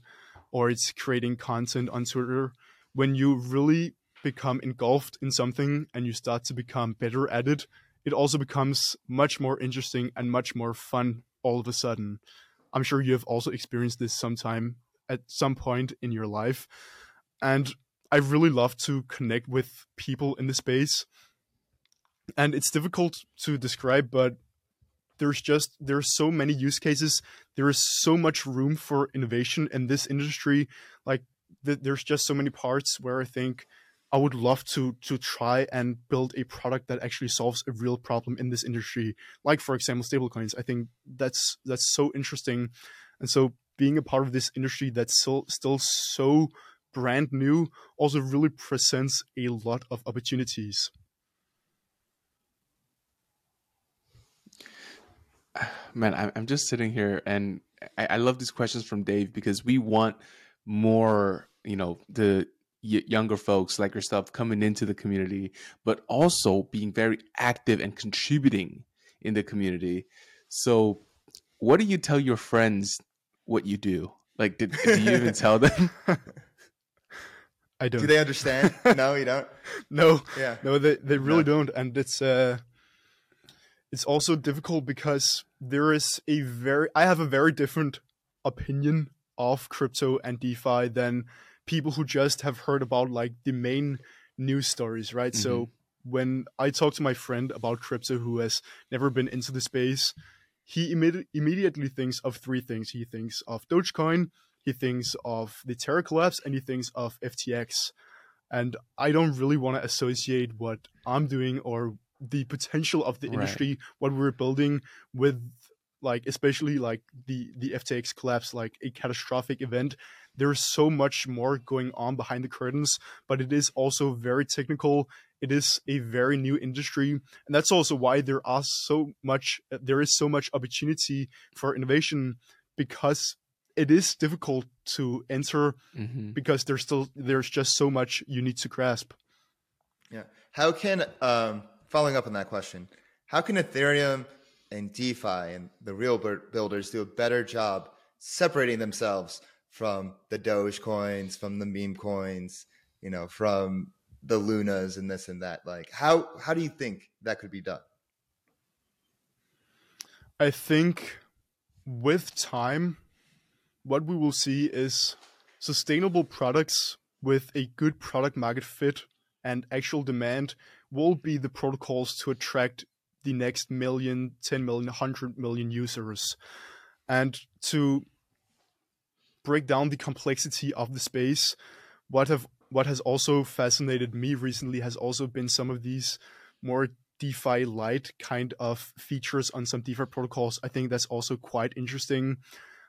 or it's creating content on Twitter, when you really become engulfed in something and you start to become better at it, it also becomes much more interesting and much more fun all of a sudden. I'm sure you have also experienced this sometime at some point in your life. And I really love to connect with people in the space. And it's difficult to describe, but there's just there's so many use cases. There is so much room for innovation in this industry. Like th- there's just so many parts where I think I would love to to try and build a product that actually solves a real problem in this industry. Like for example, stablecoins. I think that's that's so interesting, and so being a part of this industry that's still still so brand new also really presents a lot of opportunities. man, I'm just sitting here and I, I love these questions from Dave because we want more, you know, the younger folks like yourself coming into the community, but also being very active and contributing in the community. So, what do you tell your friends what you do? Like, did, do you even tell them? I don't. Do they understand? no, you don't. no, Yeah. no, they they really No. don't, and it's uh, it's also difficult because there is a very I have a very different opinion of crypto and DeFi than people who just have heard about like the main news stories, right? So when I talk to my friend about crypto who has never been into the space, he imme- immediately thinks of three things. He thinks of Dogecoin, he thinks of the Terra collapse, and he thinks of FTX and I don't really want to associate what I'm doing or the potential of the Right. industry, what we're building with like especially like the the FTX collapse like a catastrophic event. There's so much more going on behind the curtains but it is also very technical. It is a very new industry and that's also why there are so much there is so much opportunity for innovation because it is difficult to enter Mhm. because there's still there's just so much you need to grasp. Yeah. How can um, following up on that question? How can Ethereum and DeFi and the real builders do a better job separating themselves from the Doge coins, from the meme coins, you know, from the Lunas and this and that? Like, how how do you think that could be done? I think with time, what we will see is sustainable products with a good product market fit and actual demand will be the protocols to attract the next million, 10 million, 100 million users. And to break down the complexity of the space, what have what has also fascinated me recently has also been some of these more DeFi light kind of features on some DeFi protocols. I think that's also quite interesting.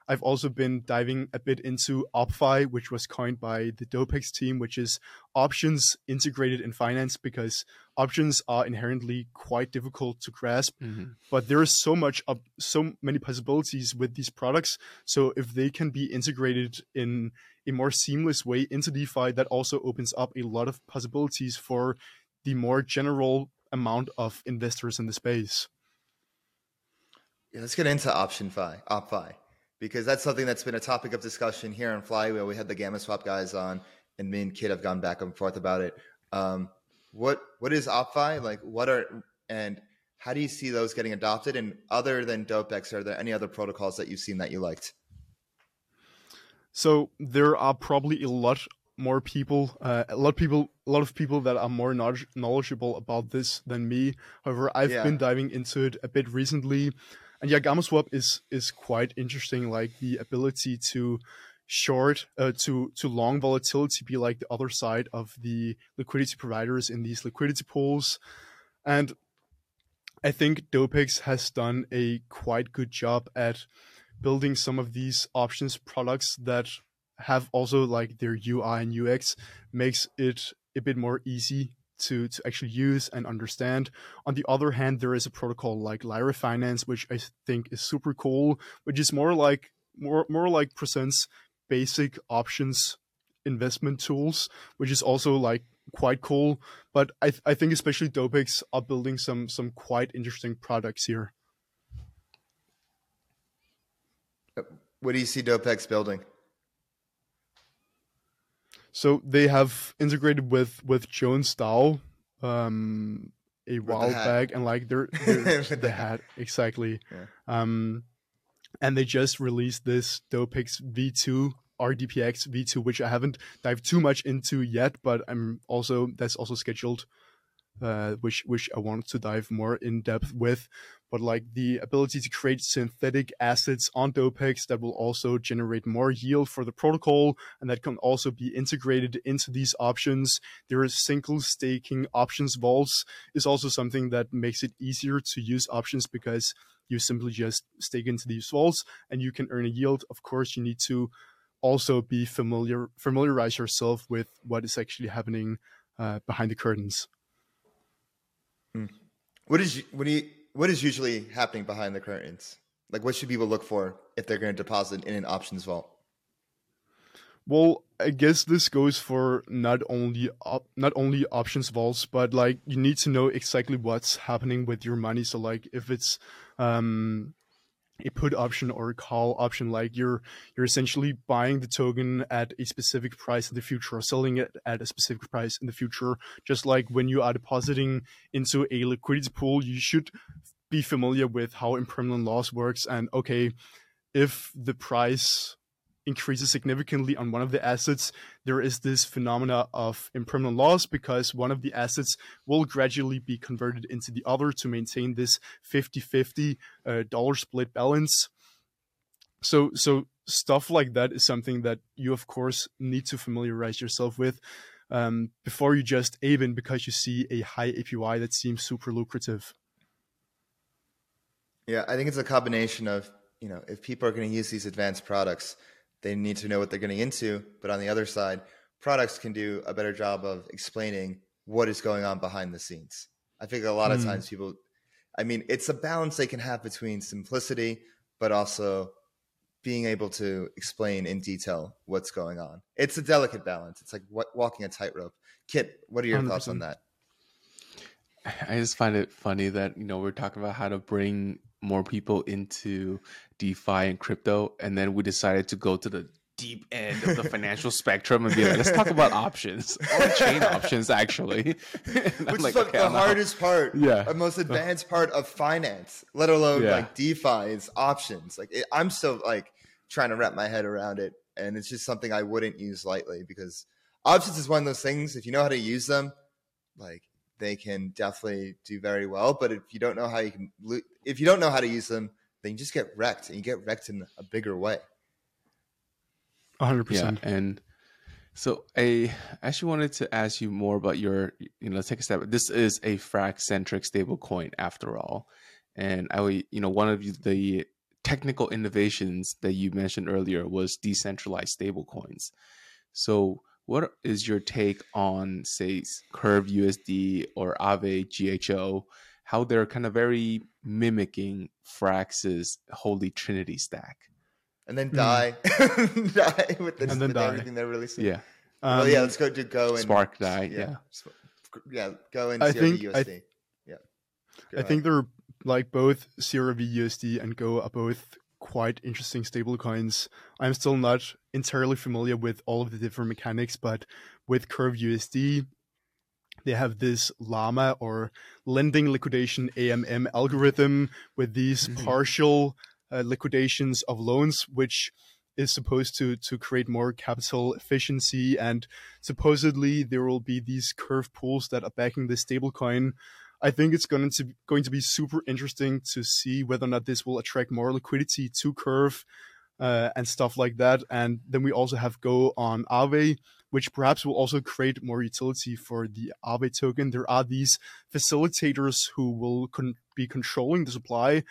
I've also been diving a bit into OpFi, which was coined by the Dopex team, which is options integrated in finance because options are inherently quite difficult to grasp. Mhm. But there is so much of so many possibilities with these products. So if they can be integrated in a more seamless way into DeFi, that also opens up a lot of possibilities for the more general amount of investors in the space. Yeah, let's get into option OptionFi, OpFi, because that's something that's been a topic of discussion here on Flywheel. We had the Gamma Swap guys on, and me and Kiet have gone back and forth about it. Um, what what is OpFi? Like, what are and how do you see those getting adopted? And other than Dopex, are there any other protocols that you've seen that you liked? So there are probably a lot more people, uh, a lot of people, a lot of people that are more knowledge- knowledgeable about this than me. However, I've Yeah. been diving into it a bit recently, and yeah, gamma swap is is quite interesting. Like the ability to short uh, to to long volatility be like the other side of the liquidity providers in these liquidity pools, and I think Dopex has done a quite good job at building some of these options products that have also like their UI and UX makes it a bit more easy to to actually use and understand. On the other hand, there is a protocol like Lyra Finance, which I think is super cool, which is more like more more like presents basic options investment tools, which is also like quite cool. But I th- I think especially Dopex are building some some quite interesting products here. What do you see Dopex building? So they have integrated with with Jones DAO um a while hat. back and like they're, they're the the hat exactly. Yeah. Um and they just released this Dopex V2 RDPX V2 which I haven't dived too much into yet but I'm also that's also scheduled uh, which which I wanted to dive more in depth with. But like the ability to create synthetic assets on Dopex that will also generate more yield for the protocol, and that can also be integrated into these options. There is single staking options vaults is also something that makes it easier to use options because you simply just stake into these vaults and you can earn a yield. Of course, you need to also be familiar familiarize yourself with what is actually happening uh, behind the curtains. What is what do you what is usually happening behind the curtains? Like what should people look for if they're going to deposit in an options vault? Well, I guess this goes for not only op- not only options vaults, but like you need to know exactly what's happening with your money. So like if it's um a put option or a call option, like you're you're essentially buying the token at a specific price in the future or selling it at a specific price in the future. Just like when you are depositing into a liquidity pool, you should be familiar with how impermanent loss works and okay, if the price increases significantly on one of the assets, there is this phenomena of impermanent loss because one of the assets will gradually be converted into the other to maintain this 50-50 uh, dollar split balance. So so stuff like that is something that you of course need to familiarize yourself with um, before you just aim in because you see a high APY that seems super lucrative. Yeah, I think it's a combination of, you know, if people are going to use these advanced products, they need to know what they're getting into. But on the other side, products can do a better job of explaining what is going on behind the scenes. I think a lot of Hmm. times people, I mean, it's a balance they can have between simplicity, but also being able to explain in detail what's going on. It's a delicate balance. It's like what, walking a tightrope. Kiet, what are your thoughts on that? I just find it funny that you know we're talking about how to bring more people into DeFi and crypto, and then we decided to go to the deep end of the financial spectrum and be like, let's talk about options, on chain options, actually. Which like, is like okay, the I'm hardest part, Yeah. the most advanced part of finance, let alone Yeah. like DeFi is options. Like it, I'm still like trying to wrap my head around it, and it's just something I wouldn't use lightly because options is one of those things. If you know how to use them, like they can definitely do very well. But if you don't know how you can, if you don't know how to use them, then you just get wrecked, and you get wrecked in a bigger way. 100%. Yeah, and so I actually wanted to ask you more about your, you know, let's take a step. This is a Frax centric stablecoin after all, and I, would- you know, one of the technical innovations that you mentioned earlier was decentralized stablecoins. So, what is your take on, say, Curve USD or Aave GHO? How they're kind of very mimicking Frax's Holy Trinity stack. And then Hmm. DAI, DAI with, this, And then with DAI. everything they're releasing. Yeah, well, Um, yeah, let's go to GHO and Spark DAI. Yeah. Sp- yeah, GHO and I CRV think- I USD. yeah, I think they're like both CRV USD and GHO are both quite interesting stablecoins. I'm still not entirely familiar with all of the different mechanics, but with Curve USD, they have this LLAMMA or lending liquidation AMM algorithm with these Mhm. partial uh, liquidations of loans, which is supposed to to create more capital efficiency, and supposedly there will be these curve pools that are backing the stablecoin. I think it's going to going to be super interesting to see whether or not this will attract more liquidity to Curve uh, and stuff like that. And then we also have GHO on Aave, which perhaps will also create more utility for the Aave token. There are these facilitators who will con- be controlling the supply.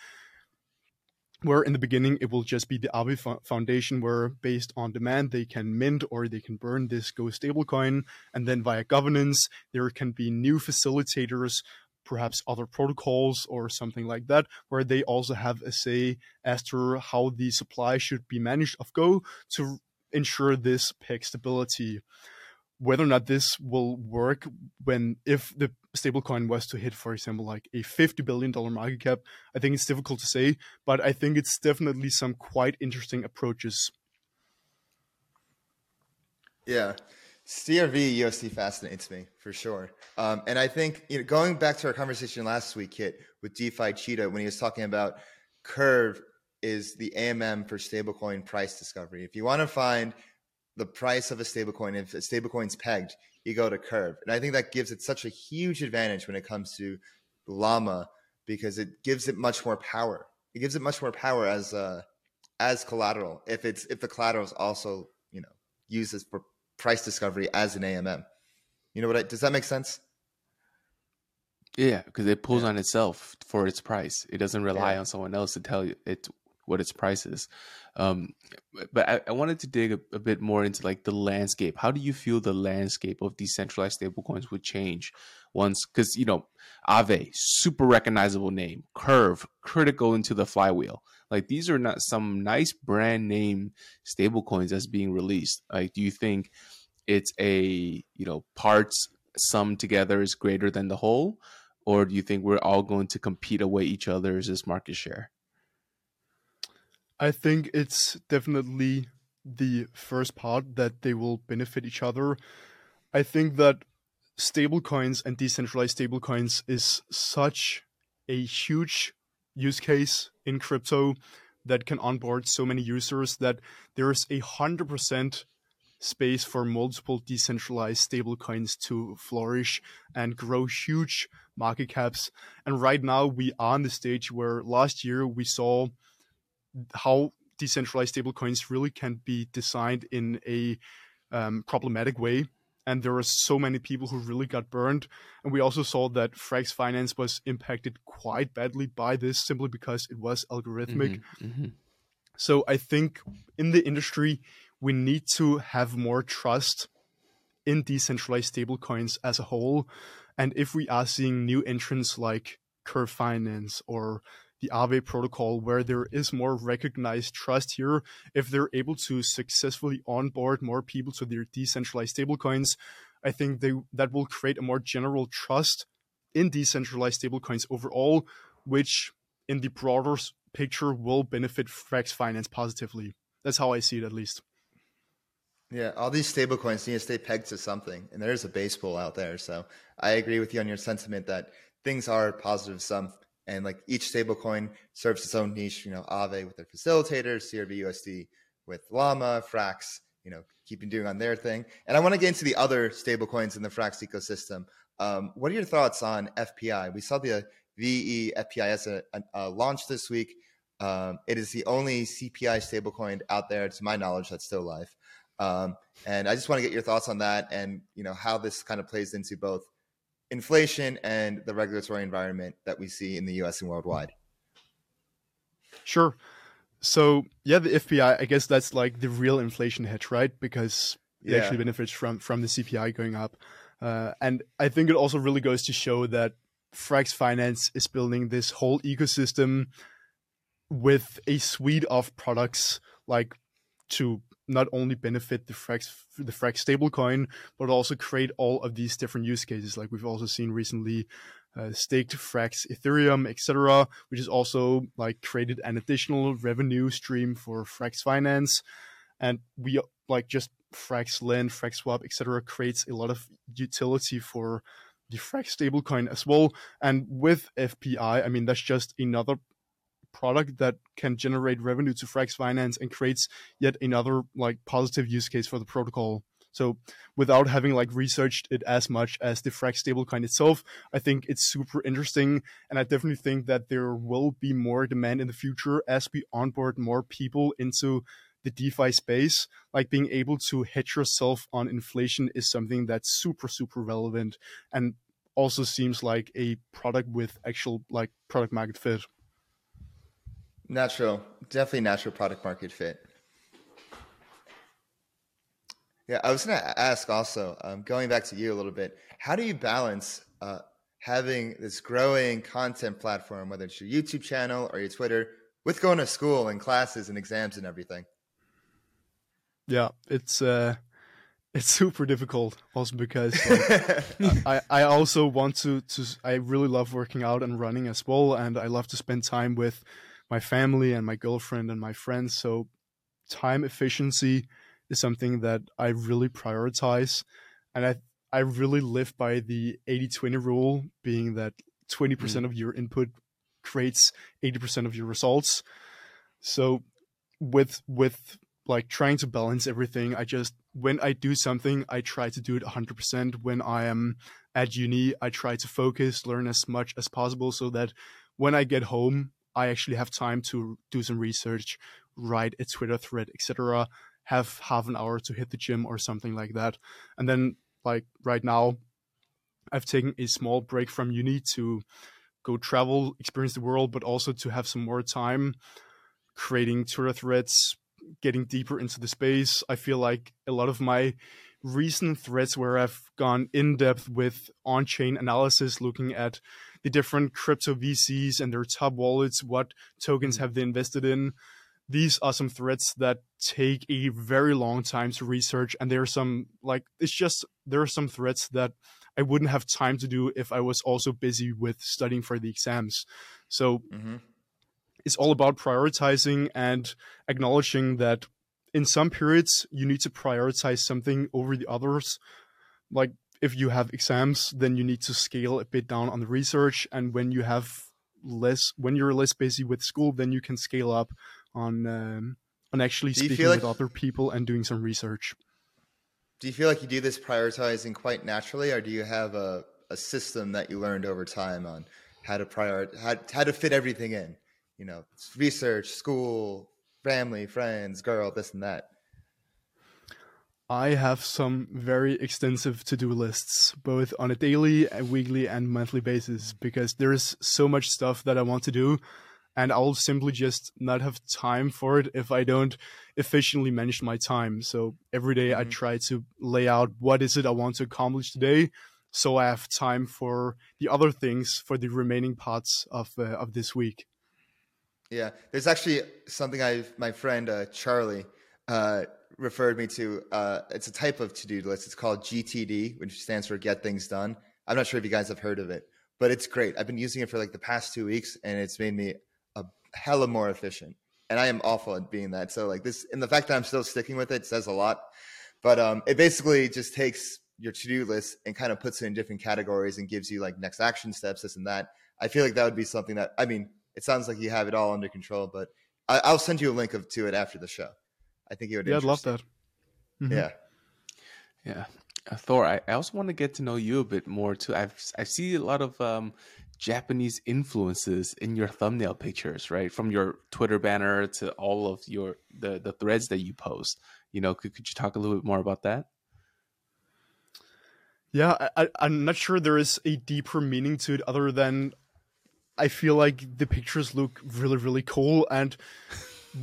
Where in the beginning it will just be the Aave fo- Foundation, where based on demand they can mint or they can burn this GHO stablecoin, and then via governance there can be new facilitators perhaps other protocols or something like that, where they also have a say as to how the supply should be managed of GHO to ensure this peg stability. Whether or not this will work when if the stablecoin was to hit, for example, like a fifty billion dollar market cap, I think it's difficult to say, but I think it's definitely some quite interesting approaches. Yeah. CRV USD fascinates me for sure. Um, and I think you know, going back to our conversation last week, Kiet, with DeFi Cheetah, when he was talking about Curve is the AMM for stablecoin price discovery. If you want to find the price of a stablecoin, if a stablecoin's pegged, you go to Curve. And I think that gives it such a huge advantage when it comes to LLAMMA because it gives it much more power. It gives it much more power as uh, as collateral if it's if the collateral is also you know used as for price discovery as an AMM. You know what? I, does that make sense? Yeah, because it pulls Yeah. on itself for its price. It doesn't rely Yeah. on someone else to tell you it what its price is. Um, but I, I wanted to dig a, a bit more into like the landscape. How do you feel the landscape of decentralized stablecoins would change once? Because you know, Aave, super recognizable name. Curve, critical into the flywheel. Like these are not some nice brand name stablecoins that's being released. Like, do you think it's a you know parts sum together is greater than the whole? or do you think we're all going to compete away each other's market share? I think it's definitely the first part that they will benefit each other. I think that stablecoins and decentralized stablecoins is such a huge use case in crypto that can onboard so many users that there's a hundred percent space for multiple decentralized stablecoins to flourish and grow huge market caps. And right now we are on the stage where last year we saw how decentralized stablecoins really can be designed in a um, problematic way. And there were so many people who really got burned. And we also saw that Frax Finance was impacted quite badly by this simply because it was algorithmic. Mm-hmm, mm-hmm. So I think in the industry, we need to have more trust in decentralized stablecoins as a whole. And if we are seeing new entrants like Curve Finance or the Aave protocol, where there is more recognized trust here, if they're able to successfully onboard more people to their decentralized stablecoins, I think they that will create a more general trust in decentralized stablecoins overall, which in the broader picture will benefit Frax Finance positively. That's how I see it, at least. Yeah, all these stablecoins need to stay pegged to something, and there is a base pool out there. So I agree with you on your sentiment that things are positive some, and like each stablecoin serves its own niche. You know, Aave with their facilitators, CRVUSD with LLAMMA, Frax, you know, keeping doing on their thing. And I want to get into the other stablecoins in the Frax ecosystem. Um, what are your thoughts on FPI? We saw the VE FPIS a, a, a launch this week. Um, it is the only CPI stablecoin out there, to my knowledge, that's still live. Um, and I just want to get your thoughts on that and you know how this kind of plays into both inflation and the regulatory environment that we see in the US and worldwide. Sure. So yeah, the FPI, I guess that's like the real inflation hedge, right? Because it Yeah. actually benefits from from the CPI going up. Uh, and I think it also really goes to show that Frax Finance is building this whole ecosystem with a suite of products like to not only benefit the Frax the Frax stablecoin, but also create all of these different use cases. Like we've also seen recently, uh, staked Frax Ethereum, etc., which is also like created an additional revenue stream for Frax Finance, and we like just Fraxlend, Frax Swap, etc., creates a lot of utility for the Frax stablecoin as well. And with FPI, I mean that's just another product that can generate revenue to Frax Finance and creates yet another like positive use case for the protocol. So without having like researched it as much as the Frax stablecoin itself, I think it's super interesting. And I definitely think that there will be more demand in the future as we onboard more people into the DeFi space. Like being able to hedge yourself on inflation is something that's super, super relevant and also seems like a product with actual like product market fit. Natural, definitely natural product market fit. Yeah, I was going to ask also, um, going back to you a little bit, how do you balance uh, having this growing content platform, whether it's your YouTube channel or your Twitter, with going to school and classes and exams and everything? Yeah, it's uh, it's super difficult also because like, I I also want to to I really love working out and running as well, and I love to spend time with my family and my girlfriend and my friends. So time efficiency is something that I really prioritize. And I, I really live by the 80 20 rule, being that 20% mm. of your input creates 80% of your results. So with, with like trying to balance everything, I just, when I do something, I try to do it 100%. When I am at uni, I try to focus, learn as much as possible so that when I get home, I actually have time to do some research, write a Twitter thread, etc have half an hour to hit the gym or something like that. And then like right now, I've taken a small break from uni to go travel, experience the world, but also to have some more time creating Twitter threads, getting deeper into the space. I feel like a lot of my recent threads where I've gone in depth with on chain analysis, looking at the different crypto VCs and their top wallets, what tokens mm. have they invested in, these are some threats that take a very long time to research and there are some like it's just there are some threats that i wouldn't have time to do if i was also busy with studying for the exams so mm-hmm. it's all about prioritizing and acknowledging that in some periods you need to prioritize something over the others like if you have exams then you need to scale a bit down on the research and when you have less when you're less busy with school then you can scale up on um, on actually speaking like, with other people and doing some research. Do you feel like you do this prioritizing quite naturally, or do you have a, a system that you learned over time on how to prior how, how to fit everything in? You know, research, school, family, friends, girl, this and that. I have some very extensive to do lists, both on a daily, weekly, and monthly basis, because there's so much stuff that I want to do and I'll simply just not have time for it if I don't efficiently manage my time. So every day mm-hmm. I try to lay out what is it I want to accomplish today, so I have time for the other things for the remaining parts of uh, of this week. Yeah, there's actually something I my friend uh, Charlie uh, referred me to. Uh, it's a type of to do list. It's called GTD, which stands for Get Things Done. I'm not sure if you guys have heard of it, but it's great. I've been using it for like the past two weeks, and it's made me a hella more efficient. And I am awful at being that. So like this, and the fact that I'm still sticking with it says a lot. But um, it basically just takes your to-do list and kind of puts it in different categories and gives you like next action steps, this and that. I feel like that would be something that I mean, it sounds like you have it all under control, but I, will send you a link of to it after the show. I think it would. Yeah, I'd love that. Mm-hmm. Yeah, yeah. Uh, Thor, I, I also want to get to know you a bit more too. I've I see a lot of um, Japanese influences in your thumbnail pictures, right? From your Twitter banner to all of your the the threads that you post. You know, could could you talk a little bit more about that? Yeah, I, I'm not sure there is a deeper meaning to it other than I feel like the pictures look really, really cool. And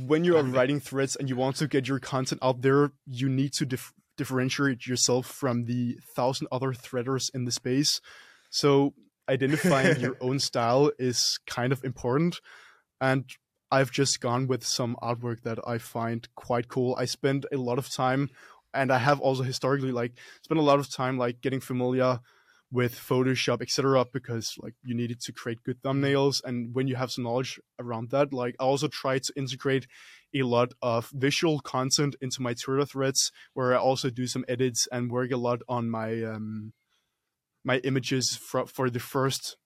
when you are writing threads and you want to get your content out there, you need to dif- differentiate yourself from the thousand other threaders in the space. So identifying your own style is kind of important. And I've just gone with some artwork that I find quite cool. I spend a lot of time and I have also historically like spent a lot of time like getting familiar with Photoshop, etc. because like you needed to create good thumbnails. And when you have some knowledge around that, like I also try to integrate a lot of visual content into my Twitter threads where I also do some edits and work a lot on my um my images for, for the first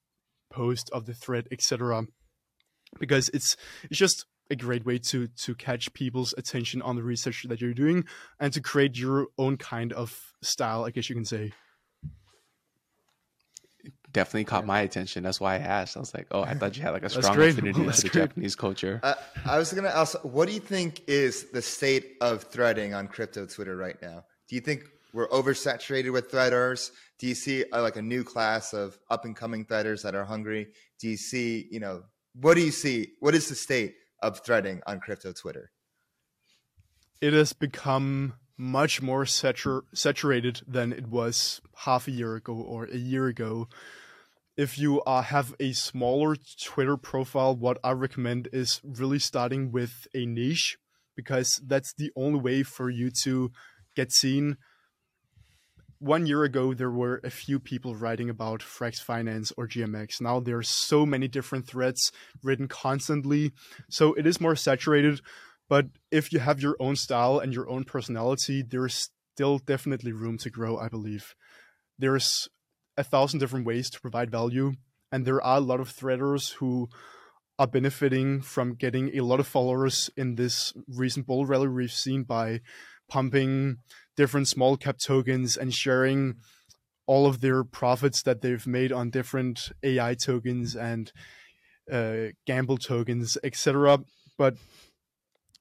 post of the thread, etc. because it's it's just a great way to to catch people's attention on the research that you're doing and to create your own kind of style, I guess you can say. Definitely caught my attention. That's why I asked. I was like, "Oh, I thought you had like a strong great. affinity That's to the great. Japanese culture." Uh, I was going to ask, what do you think is the state of threading on crypto Twitter right now? Do you think we're oversaturated with threaders? Do you see uh, like a new class of up and coming threaders that are hungry? Do you see, you know, what do you see? What is the state of threading on crypto Twitter? It has become much more satur- saturated than it was half a year ago or a year ago. If you uh, have a smaller Twitter profile, what I recommend is really starting with a niche because that's the only way for you to get seen. One year ago, there were a few people writing about Frax Finance or GMX. Now there are so many different threads written constantly, so it is more saturated. But if you have your own style and your own personality, there's still definitely room to grow, I believe. There's a thousand different ways to provide value, and there are a lot of threaders who are benefiting from getting a lot of followers in this recent bull rally we've seen by pumping different small cap tokens and sharing all of their profits that they've made on different AI tokens and uh, gamble tokens, etc. But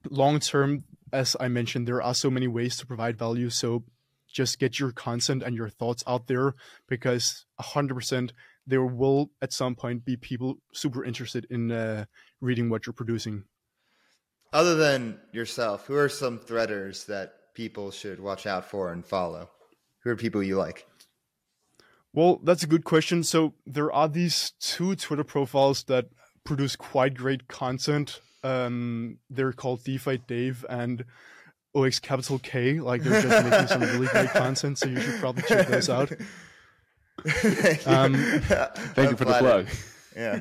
long term, as I mentioned, there are so many ways to provide value. So just get your content and your thoughts out there because 100% there will at some point be people super interested in uh, reading what you're producing. Other than yourself, who are some threaders that people should watch out for and follow? Who are people you like? Well, that's a good question. So there are these two Twitter profiles that produce quite great content. Um, they're called DeFi Dave and 0x Kapital K. Like they're just making some really great content, so you should probably check those out. Thank you. Um, Thank you for the plug. Yeah.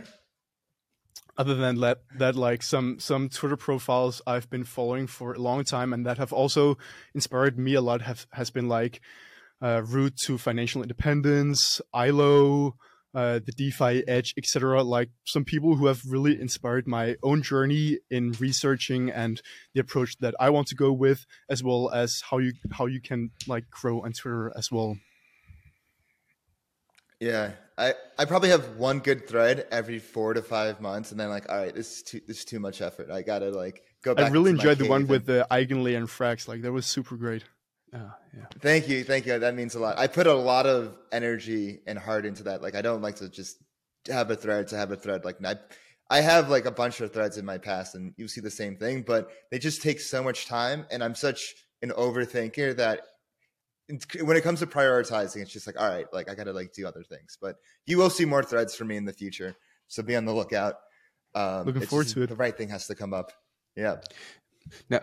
other than that, that like some some Twitter profiles I've been following for a long time and that have also inspired me a lot have has been like uh, Route to Financial Independence, ILO, uh, the DeFi Edge, etc. Like some people who have really inspired my own journey in researching and the approach that I want to go with, as well as how you how you can like grow on Twitter as well. Yeah, I, I probably have one good thread every four to five months, and then like, all right, this is too this is too much effort. I gotta like go back. I really enjoyed the one cave with the EigenLayer and Frax. Like that was super great. Oh, yeah. Thank you, thank you. That means a lot. I put a lot of energy and heart into that. Like, I don't like to just have a thread to have a thread. Like, I, I have like a bunch of threads in my past, and you see the same thing, but they just take so much time, and I'm such an overthinker that when it comes to prioritizing, it's just like, all right, like I gotta like do other things. But you will see more threads for me in the future, so be on the lookout. Um, Looking forward to it. The right thing has to come up. Yeah. Now,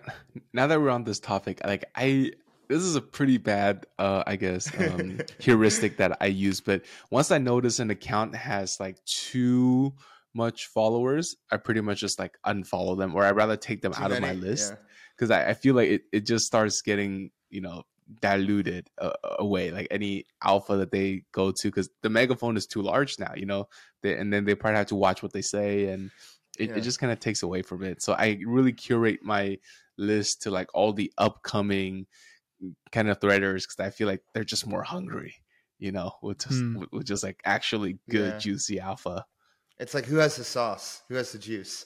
now that we're on this topic, like I, this is a pretty bad, uh, I guess, um, heuristic that I use. But once I notice an account has like too much followers, I pretty much just like unfollow them, or I'd rather take them Too out of my list Yeah. because I, I feel like it, it just starts getting, you know, diluted uh, away like any alpha that they go to because the megaphone is too large now you know they, and then they probably have to watch what they say and it, Yeah. it just kind of takes away from it so i really curate my list to like all the upcoming kind of threaders because i feel like they're just more hungry you know with just Hmm. with- with just like actually good Yeah. juicy alpha It's like who has the sauce? Who has the juice?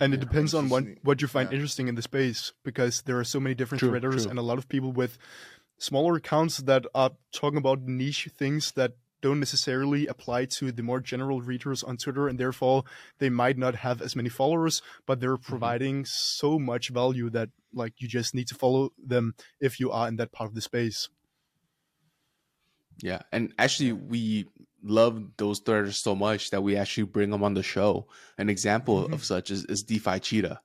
and it Yeah, depends on what what you find Yeah. interesting in the space because there are so many different True, threaders true. and a lot of people with smaller accounts that are talking about niche things that don't necessarily apply to the more general readers on Twitter and therefore they might not have as many followers but they're Mm-hmm. providing so much value that like you just need to follow them if you are in that part of the space Yeah, and actually, we love those threaders so much that we actually bring them on the show. An example Mhm. of such is, is DeFi Cheetah,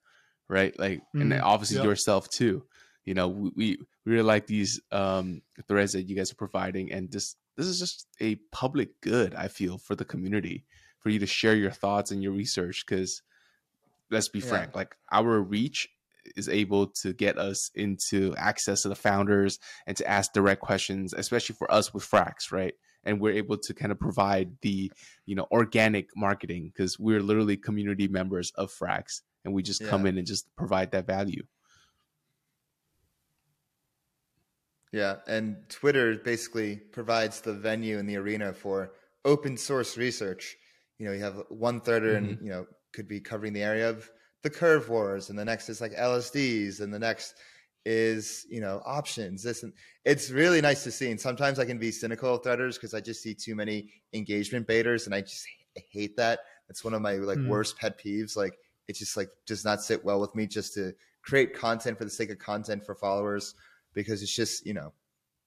right? Like, and then Mhm, obviously yeah. yourself too. You know, we, we we really like these um, threads that you guys are providing, and this this is just a public good. I feel for the community for you to share your thoughts and your research because let's be Yeah. frank, like our reach is able to get us into access to the founders and to ask direct questions, especially for us with Frax, right? And we're able to kind of provide the, you know, organic marketing because we're literally community members of Frax and we just come in and just provide that value. Yeah, and Twitter basically provides the venue and the arena for open source research. You know, you have one thirder and mm-hmm. you know could be covering the area of the curve wars, and the next is like LSDs, and the next is you know options. This and it's really nice to see. And sometimes I can be cynical of threaders because I just see too many engagement baiters, and I just hate that. It's one of my like Hmm. worst pet peeves. Like it just like does not sit well with me just to create content for the sake of content for followers because it's just you know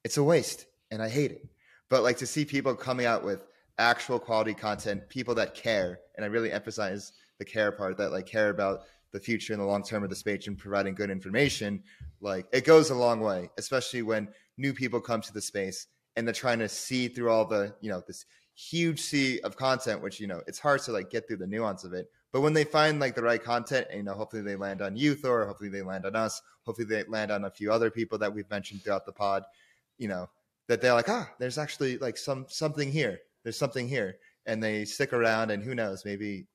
it's a waste and i hate it but like to see people coming out with actual quality content people that care and i really emphasize the care part that like care about the future and the long term of the space and providing good information like it goes a long way especially when new people come to the space and they're trying to see through all the you know this huge sea of content which you know it's hard to like get through the nuance of it. But when they find like the right content and you know hopefully they land on you thor hopefully they land on us hopefully they land on a few other people that we've mentioned throughout the pod you know that they're like ah there's actually like some something here. There's something here. And they stick around and who knows maybe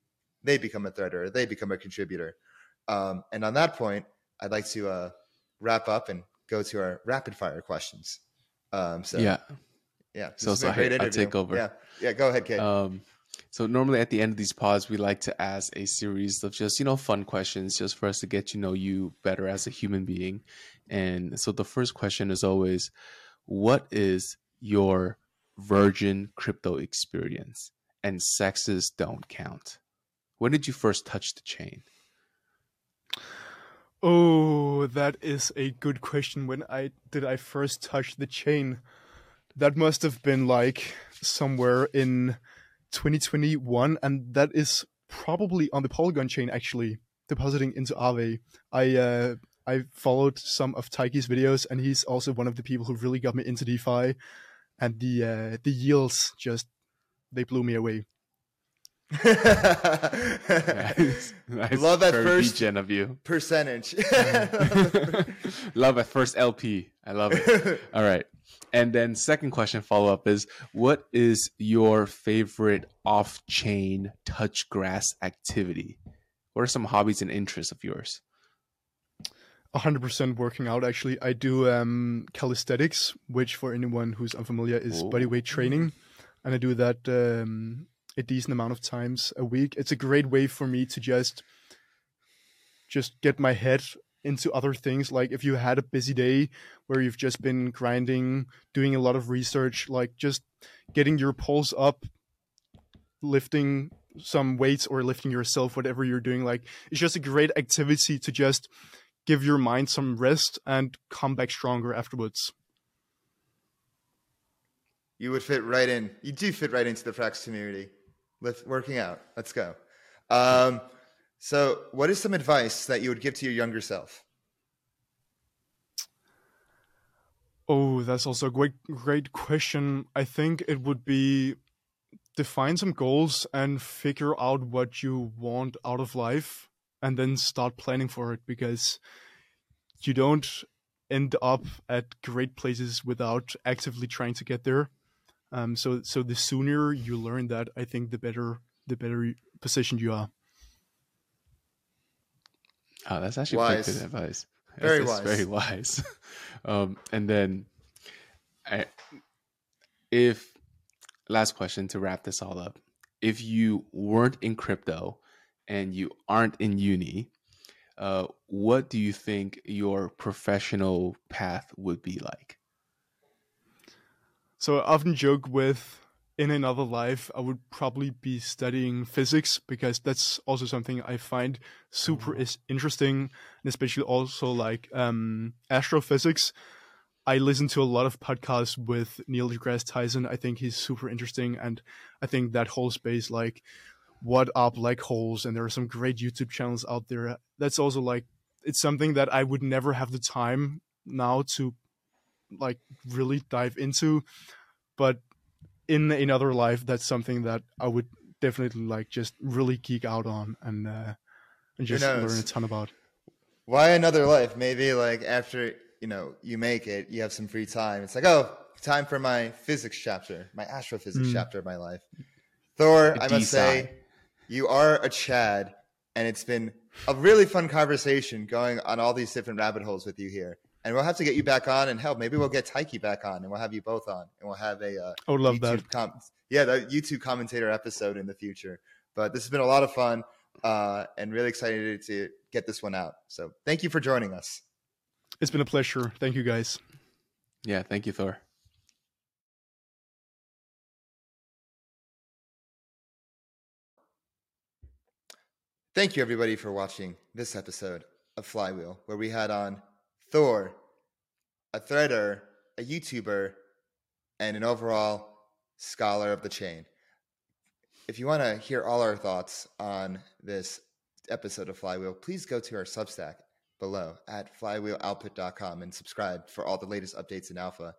they become a threader or they become a contributor um, and on that point i'd like to uh, wrap up and go to our rapid fire questions um, so yeah. yeah So- has been so a great I- take over. yeah yeah go ahead Kiet Um, so normally at the end of these pods, we like to ask a series of just you know fun questions, just for us to get to know you better as a human being. And so the first question is always, what is your virgin crypto experience? And sexes don't count. When did you first touch the chain? Oh, that is a good question. When I did I first touch the chain? That must have been like somewhere in 2021, and that is probably on the Polygon chain actually depositing into Aave. I uh, I followed some of Taiki's videos, and he's also one of the people who really got me into DeFi, and the uh, the yields just they blew me away. Nice. Nice. Love at first- degen of you. percentage love at first LP. I love it. All right. And then second question follow up is what is your favorite off chain touch grass activity? What are some hobbies and interests of yours? 100% working out actually i do um calisthenics which for anyone who's unfamiliar is Ooh. bodyweight training and i do that um a decent amount of times a week it's a great way for me to just just get my head into other things like if you had a busy day where you've just been grinding doing a lot of research like just getting your pulse up lifting some weights or lifting yourself whatever you're doing like it's just a great activity to just give your mind some rest and come back stronger afterwards. You would fit right in. You do fit right into the Frax community. Lift, working out. Let's go. Um, so, what is some advice that you would give to your younger self? Oh, that's also a great great question. I think it would be define some goals and figure out what you want out of life and then start planning for it because you don't end up at great places without actively trying to get there. Um, so so the sooner you learn that, I think the better the better positioned you are. Oh, that's actually Wise. pretty good advice. Very that's wise. Very wise. um, and then, I, if last question to wrap this all up, if you weren't in crypto and you aren't in uni, uh, what do you think your professional path would be like? So I often joke with in another life I would probably be studying physics because that's also something I find super is interesting and especially also like um, astrophysics. I listen to a lot of podcasts with Neil deGrasse Tyson. I think he's super interesting and I think that whole space like what are black holes and there are some great YouTube channels out there. That's also like it's something that I would never have the time now to like really dive into but in another life that's something that i would definitely like just really geek out on and uh and just learn a ton about why another life? Maybe like after you know you make it, you have some free time. It's like oh, time for my physics chapter, my astrophysics Mm. chapter of my life. Thor, I must say, you are a Chad, and it's been a really fun conversation going on all these different rabbit holes with you here. And we'll have to get you back on, and hell, maybe we'll get Taiki back on, and we'll have you both on, and we'll have a uh, I would love YouTube that. Com- yeah, the YouTube commentator episode in the future. But this has been a lot of fun, uh, and really excited to get this one out. So thank you for joining us. It's been a pleasure. Thank you guys. Yeah, thank you, Thor. Thank you, everybody, for watching this episode of Flywheel, where we had on Thor, a threader, a YouTuber, and an overall scholar of the chain. If you want to hear all our thoughts on this episode of Flywheel, please go to our Substack below at flywheeloutput.com and subscribe for all the latest updates in alpha.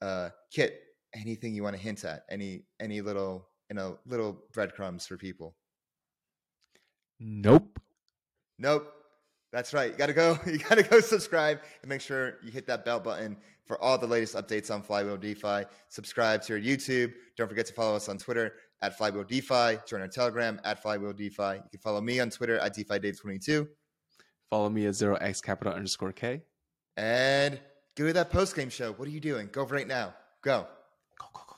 Uh, Kiet, anything you want to hint at? Any any little you know little breadcrumbs for people? Nope. Nope. That's right. You gotta go. You gotta go subscribe and make sure you hit that bell button for all the latest updates on Flywheel DeFi. Subscribe to our YouTube. Don't forget to follow us on Twitter at Flywheel DeFi. Join our Telegram at Flywheel DeFi. You can follow me on Twitter at DeFiDave22. Follow me at zero x kapital underscore k. And go to that post game show. What are you doing? Go right now. Go. Go, go, go.